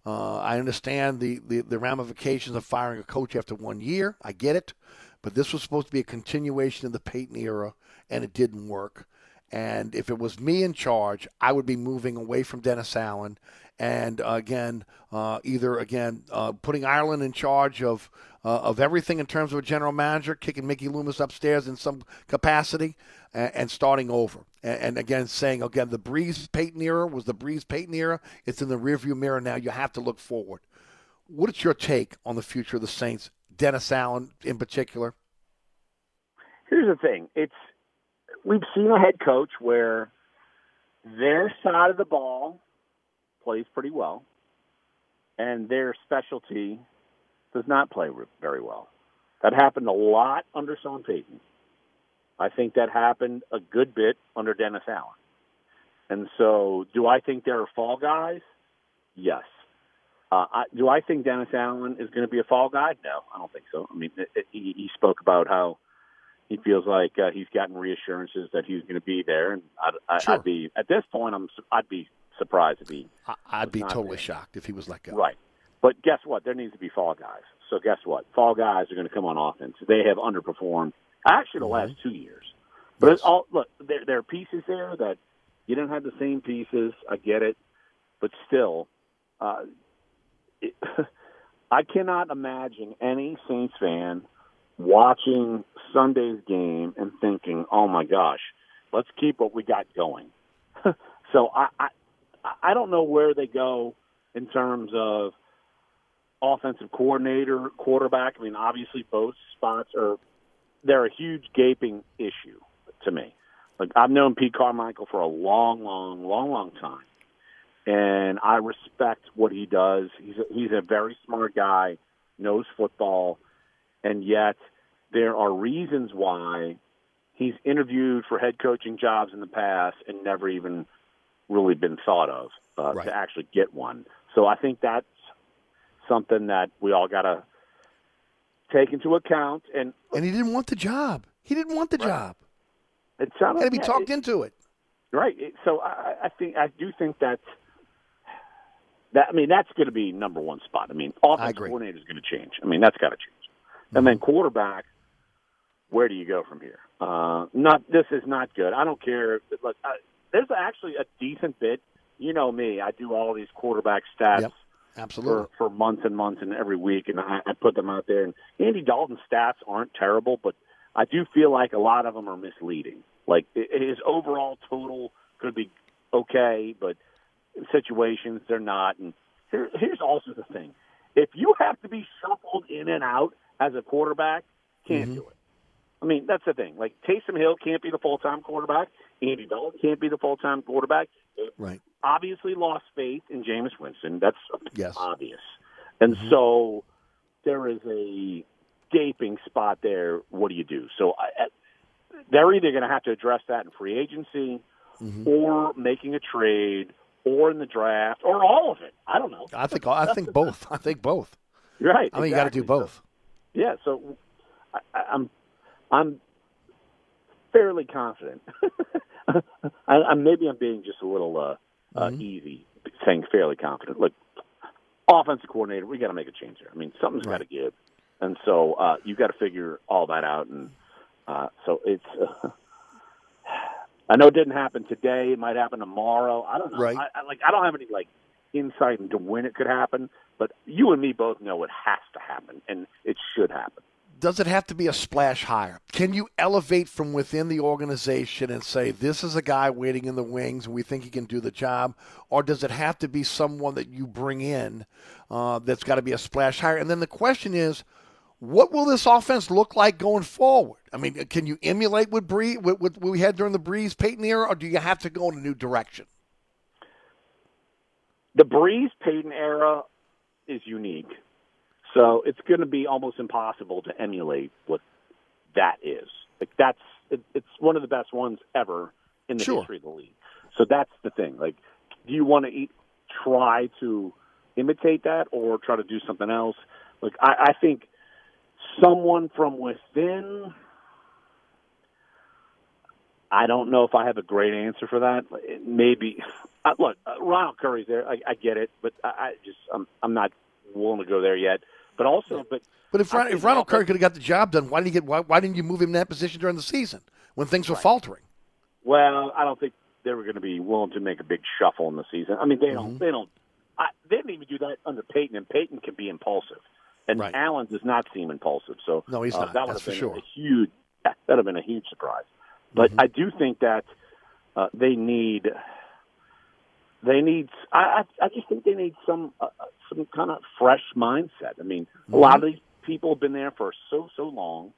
[SPEAKER 1] Uh, I understand the, the, the ramifications of firing a coach after one year. I get it. But this was supposed to be a continuation of the Payton era, and it didn't work. And if it was me in charge, I would be moving away from Dennis Allen and uh, again, uh, either again uh, putting Ireland in charge of uh, of everything in terms of a general manager, kicking Mickey Loomis upstairs in some capacity, and, and starting over. And, and again, saying again, the Brees Payton era was the Brees Payton era. It's in the rearview mirror now. You have to look forward. What is your take on the future of the Saints, Dennis Allen in particular?
[SPEAKER 13] Here's the thing: it's we've seen a head coach where their side of the ball plays pretty well, and their specialty does not play very well. That happened a lot under Sean Payton. I think that happened a good bit under Dennis Allen. And so, do I think there are fall guys? Yes. Uh, I, do I think Dennis Allen is going to be a fall guy? No, I don't think so. I mean, it, it, he, he spoke about how he feels like uh, he's gotten reassurances that he's going to be there, and I'd, I,
[SPEAKER 1] Sure.
[SPEAKER 13] I'd be at this point. I'm I'd be surprised if he.
[SPEAKER 1] I'd be totally
[SPEAKER 13] there.
[SPEAKER 1] shocked if he was let go.
[SPEAKER 13] Right. But guess what? There needs to be fall guys. So guess what? Fall guys are going to come on offense. They have underperformed actually the last two years. But it's all look, there, there are pieces there that you don't have the same pieces. I get it, but still, uh, it, I cannot imagine any Saints fan watching Sunday's game and thinking, "Oh my gosh, let's keep what we got going." so I, I I don't know where they go in terms of offensive coordinator, quarterback. I mean, obviously both spots are they're a huge gaping issue to me. Like I've known Pete Carmichael for a long, long, long, long time, and I respect what he does. He's a, he's a very smart guy, knows football, and yet there are reasons why he's interviewed for head coaching jobs in the past and never even really been thought of uh,
[SPEAKER 1] Right.
[SPEAKER 13] to actually get one. So I think that's something that we all got to take into account. And
[SPEAKER 1] And he didn't want the job. He didn't want the job.
[SPEAKER 13] it sounded
[SPEAKER 1] Had to be talked
[SPEAKER 13] it-
[SPEAKER 1] into it.
[SPEAKER 13] Right. So I, I think I do think that's that. I mean, that's going to be number one spot. I mean, offensive
[SPEAKER 1] agree.
[SPEAKER 13] coordinator is going to change. I mean, that's got to change. And then quarterback, where do you go from here? Uh, not this is not good. I don't care. Look, I, there's actually a decent bit. You know me. I do all these quarterback stats.
[SPEAKER 1] Yep. Absolutely.
[SPEAKER 13] For, for months and months and every week, and I, I put them out there. And Andy Dalton's stats aren't terrible, but I do feel like a lot of them are misleading. Like his overall total could be okay, but in situations they're not. And here, here's also the thing: if you have to be shuffled in and out as a quarterback, can't mm-hmm. do it. I mean, that's the thing. Like Taysom Hill can't be the full time quarterback. Andy Dalton can't be the full time quarterback.
[SPEAKER 1] Right.
[SPEAKER 13] Obviously, lost faith in Jameis Winston. That's
[SPEAKER 1] Yes.
[SPEAKER 13] obvious. And mm-hmm. so there is a gaping spot there. What do you do? So I, they're either going to have to address that in free agency, mm-hmm. or making a trade, or in the draft, or all of it. I don't know.
[SPEAKER 1] I think I think both. I think both.
[SPEAKER 13] Right.
[SPEAKER 1] I think you got to do
[SPEAKER 13] exactly.
[SPEAKER 1] both.
[SPEAKER 13] Yeah, so I- I'm I'm fairly confident. I, I'm maybe I'm being just a little uh, uh,
[SPEAKER 1] Mm-hmm.
[SPEAKER 13] easy saying fairly confident. Look, offensive coordinator, we got to make a change here. I mean, something's got to give, and so uh, you got to figure all that out. And uh, so it's. Uh, I know it didn't happen today. It might happen tomorrow. I don't know.
[SPEAKER 1] Right.
[SPEAKER 13] I, I, like I don't have any like insight into when it could happen, but you and me both know it has to happen, and it should happen.
[SPEAKER 1] Does it have to be a splash hire? Can you elevate from within the organization and say this is a guy waiting in the wings and we think he can do the job, or does it have to be someone that you bring in uh, that's got to be a splash hire? And then the question is, what will this offense look like going forward? I mean, can you emulate what, Bree, what, what we had during the Brees Payton era, or do you have to go in a new direction?
[SPEAKER 13] the Brees Payton era is unique. So it's going to be almost impossible to emulate what that is. Like that's it, it's one of the best ones ever in the
[SPEAKER 1] Sure.
[SPEAKER 13] history of the league. So that's the thing. Like, do you want to eat, try to imitate that or try to do something else? Like, I, I think someone from within. I don't know if I have a great answer for that. Maybe, uh, look, uh, Ronald Curry's there. I, I get it, but I, I just I'm I'm not willing to go there yet. But also, but
[SPEAKER 1] But if, Ron, if Ronald Curry could have got the job done, why didn't you get why, why didn't you move him in that position during the season when things were faltering?
[SPEAKER 13] Well, I don't think they were going to be willing to make a big shuffle in the season. I mean, they
[SPEAKER 1] Mm-hmm.
[SPEAKER 13] don't. They don't. I, they didn't even do that under Payton, and Payton can be impulsive, and Allen does not seem impulsive. So
[SPEAKER 1] No, he's
[SPEAKER 13] uh,
[SPEAKER 1] not.
[SPEAKER 13] That would
[SPEAKER 1] That's
[SPEAKER 13] have
[SPEAKER 1] for
[SPEAKER 13] been
[SPEAKER 1] sure.
[SPEAKER 13] a huge. That would have been a huge surprise. But
[SPEAKER 1] Mm-hmm.
[SPEAKER 13] I do think that uh, they need. They need. I I I just think they need some uh, uh, some kind of fresh mindset. I mean, a lot of these people have been there for so so long,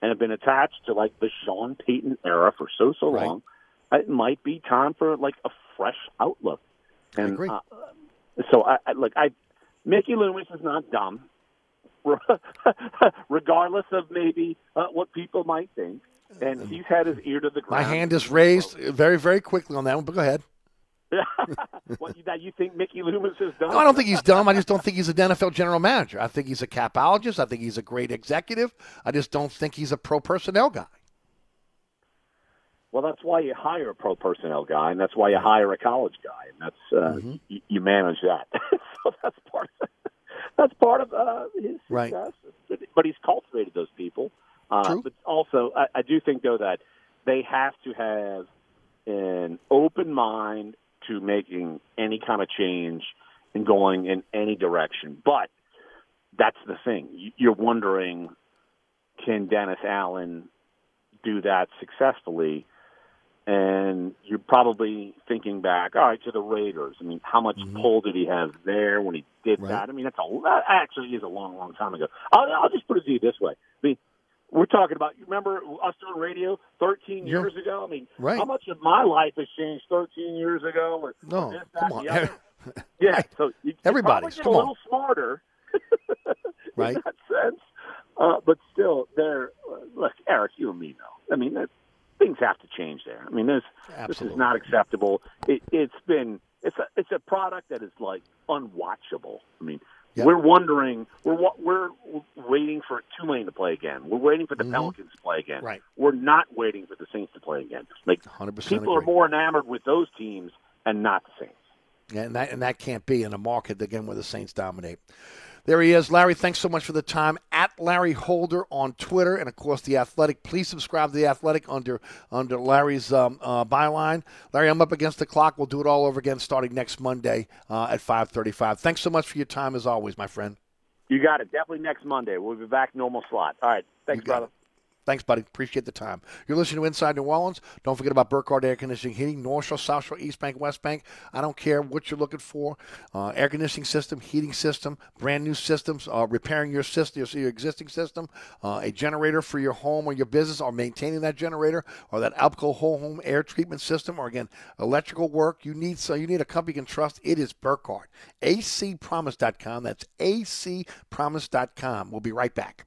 [SPEAKER 13] and have been attached to like the Sean Payton era for so so
[SPEAKER 1] Right.
[SPEAKER 13] long. It might be time for like a fresh outlook. And
[SPEAKER 1] agree.
[SPEAKER 13] Uh, so I, I look. I Mickey Loomis is not dumb, regardless of maybe uh, what people might think. And he's had his ear to the ground.
[SPEAKER 1] My hand is raised very, very quickly on that one, but go ahead.
[SPEAKER 13] what, that you think Mickey Loomis is dumb?
[SPEAKER 1] No, I don't think he's dumb. I just don't think he's an NFL general manager. I think he's a capologist. I think he's a great executive. I just don't think he's a pro personnel guy.
[SPEAKER 13] Well, that's why you hire a pro personnel guy, and that's why you hire a college guy, and that's uh,
[SPEAKER 1] Mm-hmm.
[SPEAKER 13] you, you manage that. so that's part of that's part of uh, his
[SPEAKER 1] Right.
[SPEAKER 13] success. But, but he's cultivated those people. Uh, But also, I, I do think though that they have to have an open mind to making any kind of change and going in any direction. But that's the thing. You- You're wondering, can Dennis Allen do that successfully? And you're probably thinking back, all right, to the Raiders. I mean, how much mm-hmm. pull did he have there when he did that? I mean, that's a that actually is a long, long time ago. I'll, I'll just put it to you this way: I mean, we're talking about. You remember us doing radio 13
[SPEAKER 1] Yeah.
[SPEAKER 13] years ago? I mean,
[SPEAKER 1] Right.
[SPEAKER 13] how much of my life has changed 13 years ago? Or,
[SPEAKER 1] No,
[SPEAKER 13] this, that,
[SPEAKER 1] come on.
[SPEAKER 13] the other? Yeah, so you, you
[SPEAKER 1] Everybody's,
[SPEAKER 13] get
[SPEAKER 1] come
[SPEAKER 13] a
[SPEAKER 1] on.
[SPEAKER 13] little smarter
[SPEAKER 1] Right.
[SPEAKER 13] in that sense. Uh, but still, they're uh, look, Eric, you and me know. I mean, that things have to change there. I mean, this this is not acceptable. It, it's been it's a it's a product that is like unwatchable. I mean,
[SPEAKER 15] Yep.
[SPEAKER 13] we're wondering we're we're waiting for Tulane to play again. We're waiting for the
[SPEAKER 15] Mhm.
[SPEAKER 13] Pelicans to play again.
[SPEAKER 15] Right.
[SPEAKER 13] We're not waiting for the Saints to play again. Like
[SPEAKER 15] 100%
[SPEAKER 13] people are more enamored with those teams and not the Saints.
[SPEAKER 15] Yeah, and that and that can't be in a market again where the Saints dominate. There he is, Larry. Thanks so much for the time. At Larry Holder on Twitter, and of course the Athletic. Please subscribe to the Athletic under under Larry's um, uh, byline. Larry, I'm up against the clock. We'll do it all over again starting next Monday uh, at 5:35. Thanks so much for your time as always, my friend.
[SPEAKER 13] You got it. Definitely next Monday. We'll be back normal slot. All right. Thanks, brother.
[SPEAKER 15] Thanks, buddy. Appreciate the time. You're listening to Inside New Orleans. Don't forget about Burkhardt Air Conditioning Heating, North Shore, South Shore, East Bank, West Bank. I don't care what you're looking for. Uh, air conditioning system, heating system, brand new systems, uh, repairing your system, your, your existing system, uh, a generator for your home or your business, or maintaining that generator, or that Alco whole home air treatment system, or again, electrical work. You need so you need a company you can trust. It is Burkhardt. acpromise.com. That's acpromise.com. We'll be right back.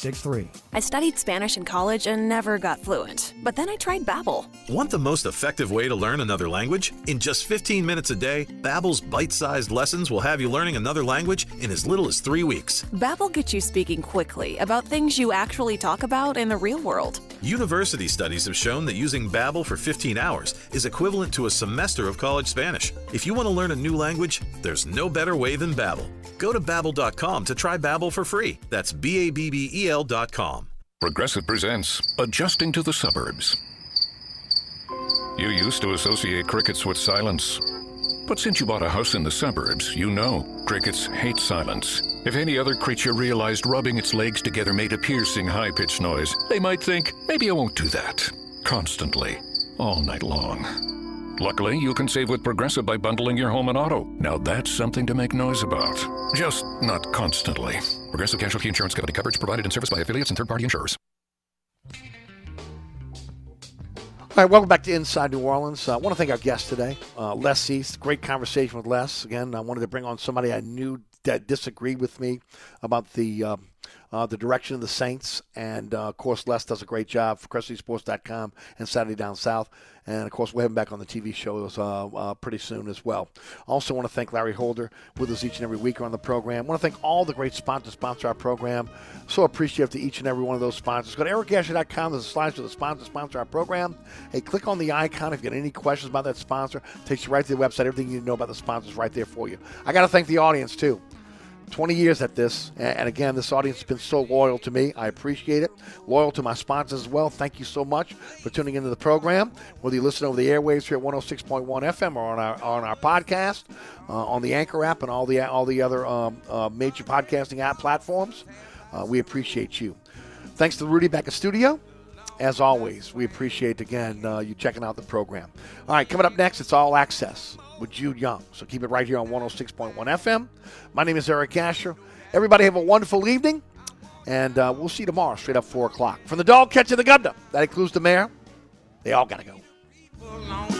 [SPEAKER 16] 7663.
[SPEAKER 17] I studied Spanish in college and never got fluent. But then I tried Babbel.
[SPEAKER 18] Want the most effective way to learn another language? In just 15 minutes a day, Babbel's bite-sized lessons will have you learning another language in as little as 3 weeks.
[SPEAKER 17] Babbel gets you speaking quickly about things you actually talk about in the real world.
[SPEAKER 18] University studies have shown that using Babbel for 15 hours is equivalent to a semester of college Spanish. If you want to learn a new language, there's no better way than Babbel. Go to babbel.com to try Babbel for free. That's b a b b e
[SPEAKER 19] Progressive presents Adjusting to the Suburbs. You used to associate crickets with silence. But since you bought a house in the suburbs, you know crickets hate silence. If any other creature realized rubbing its legs together made a piercing, high pitched noise, they might think, maybe I won't do that. Constantly. all night long. Luckily, you can save with Progressive by bundling your home and auto. Now that's something to make noise about. Just not constantly. Progressive Casualty Insurance Company coverage provided in service by affiliates and third party insurers.
[SPEAKER 1] All right, welcome back to Inside New Orleans. Uh, I want to thank our guest today, uh, Les East. Great conversation with Les. Again, I wanted to bring on somebody I knew that disagreed with me about the uh, uh, the direction of the Saints. And uh, of course, Les does a great job for CrescentCitySports.com and Saturday Down South. And of course, we'll have him back on the TV shows uh, uh, pretty soon as well. Also, want to thank Larry Holder with us each and every week on the program. want to thank all the great sponsors sponsor our program. So appreciative to each and every one of those sponsors. Go to ericasher.com. There's a slide to the sponsor sponsor our program. Hey, click on the icon if you got any questions about that sponsor. takes you right to the website. Everything you need to know about the sponsors right there for you. I got to thank the audience too. 20 years at this. And again, this audience has been so loyal to me. I appreciate it. Loyal to my sponsors as well. Thank you so much for tuning into the program. Whether you listen over the airwaves here at 106.1 FM or on our on our podcast, uh, on the Anchor app, and all the all the other um, uh, major podcasting app platforms, uh, we appreciate you. Thanks to the Rudy back at studio. As always, we appreciate again uh, you checking out the program. All right, coming up next, it's All Access with Jude Young. So keep it right here on 106.1 FM. My name is Eric Asher. Everybody have a wonderful evening, and uh, we'll see you tomorrow straight up 4 o'clock. From the dog catching the governor, that includes the mayor, they all got to go.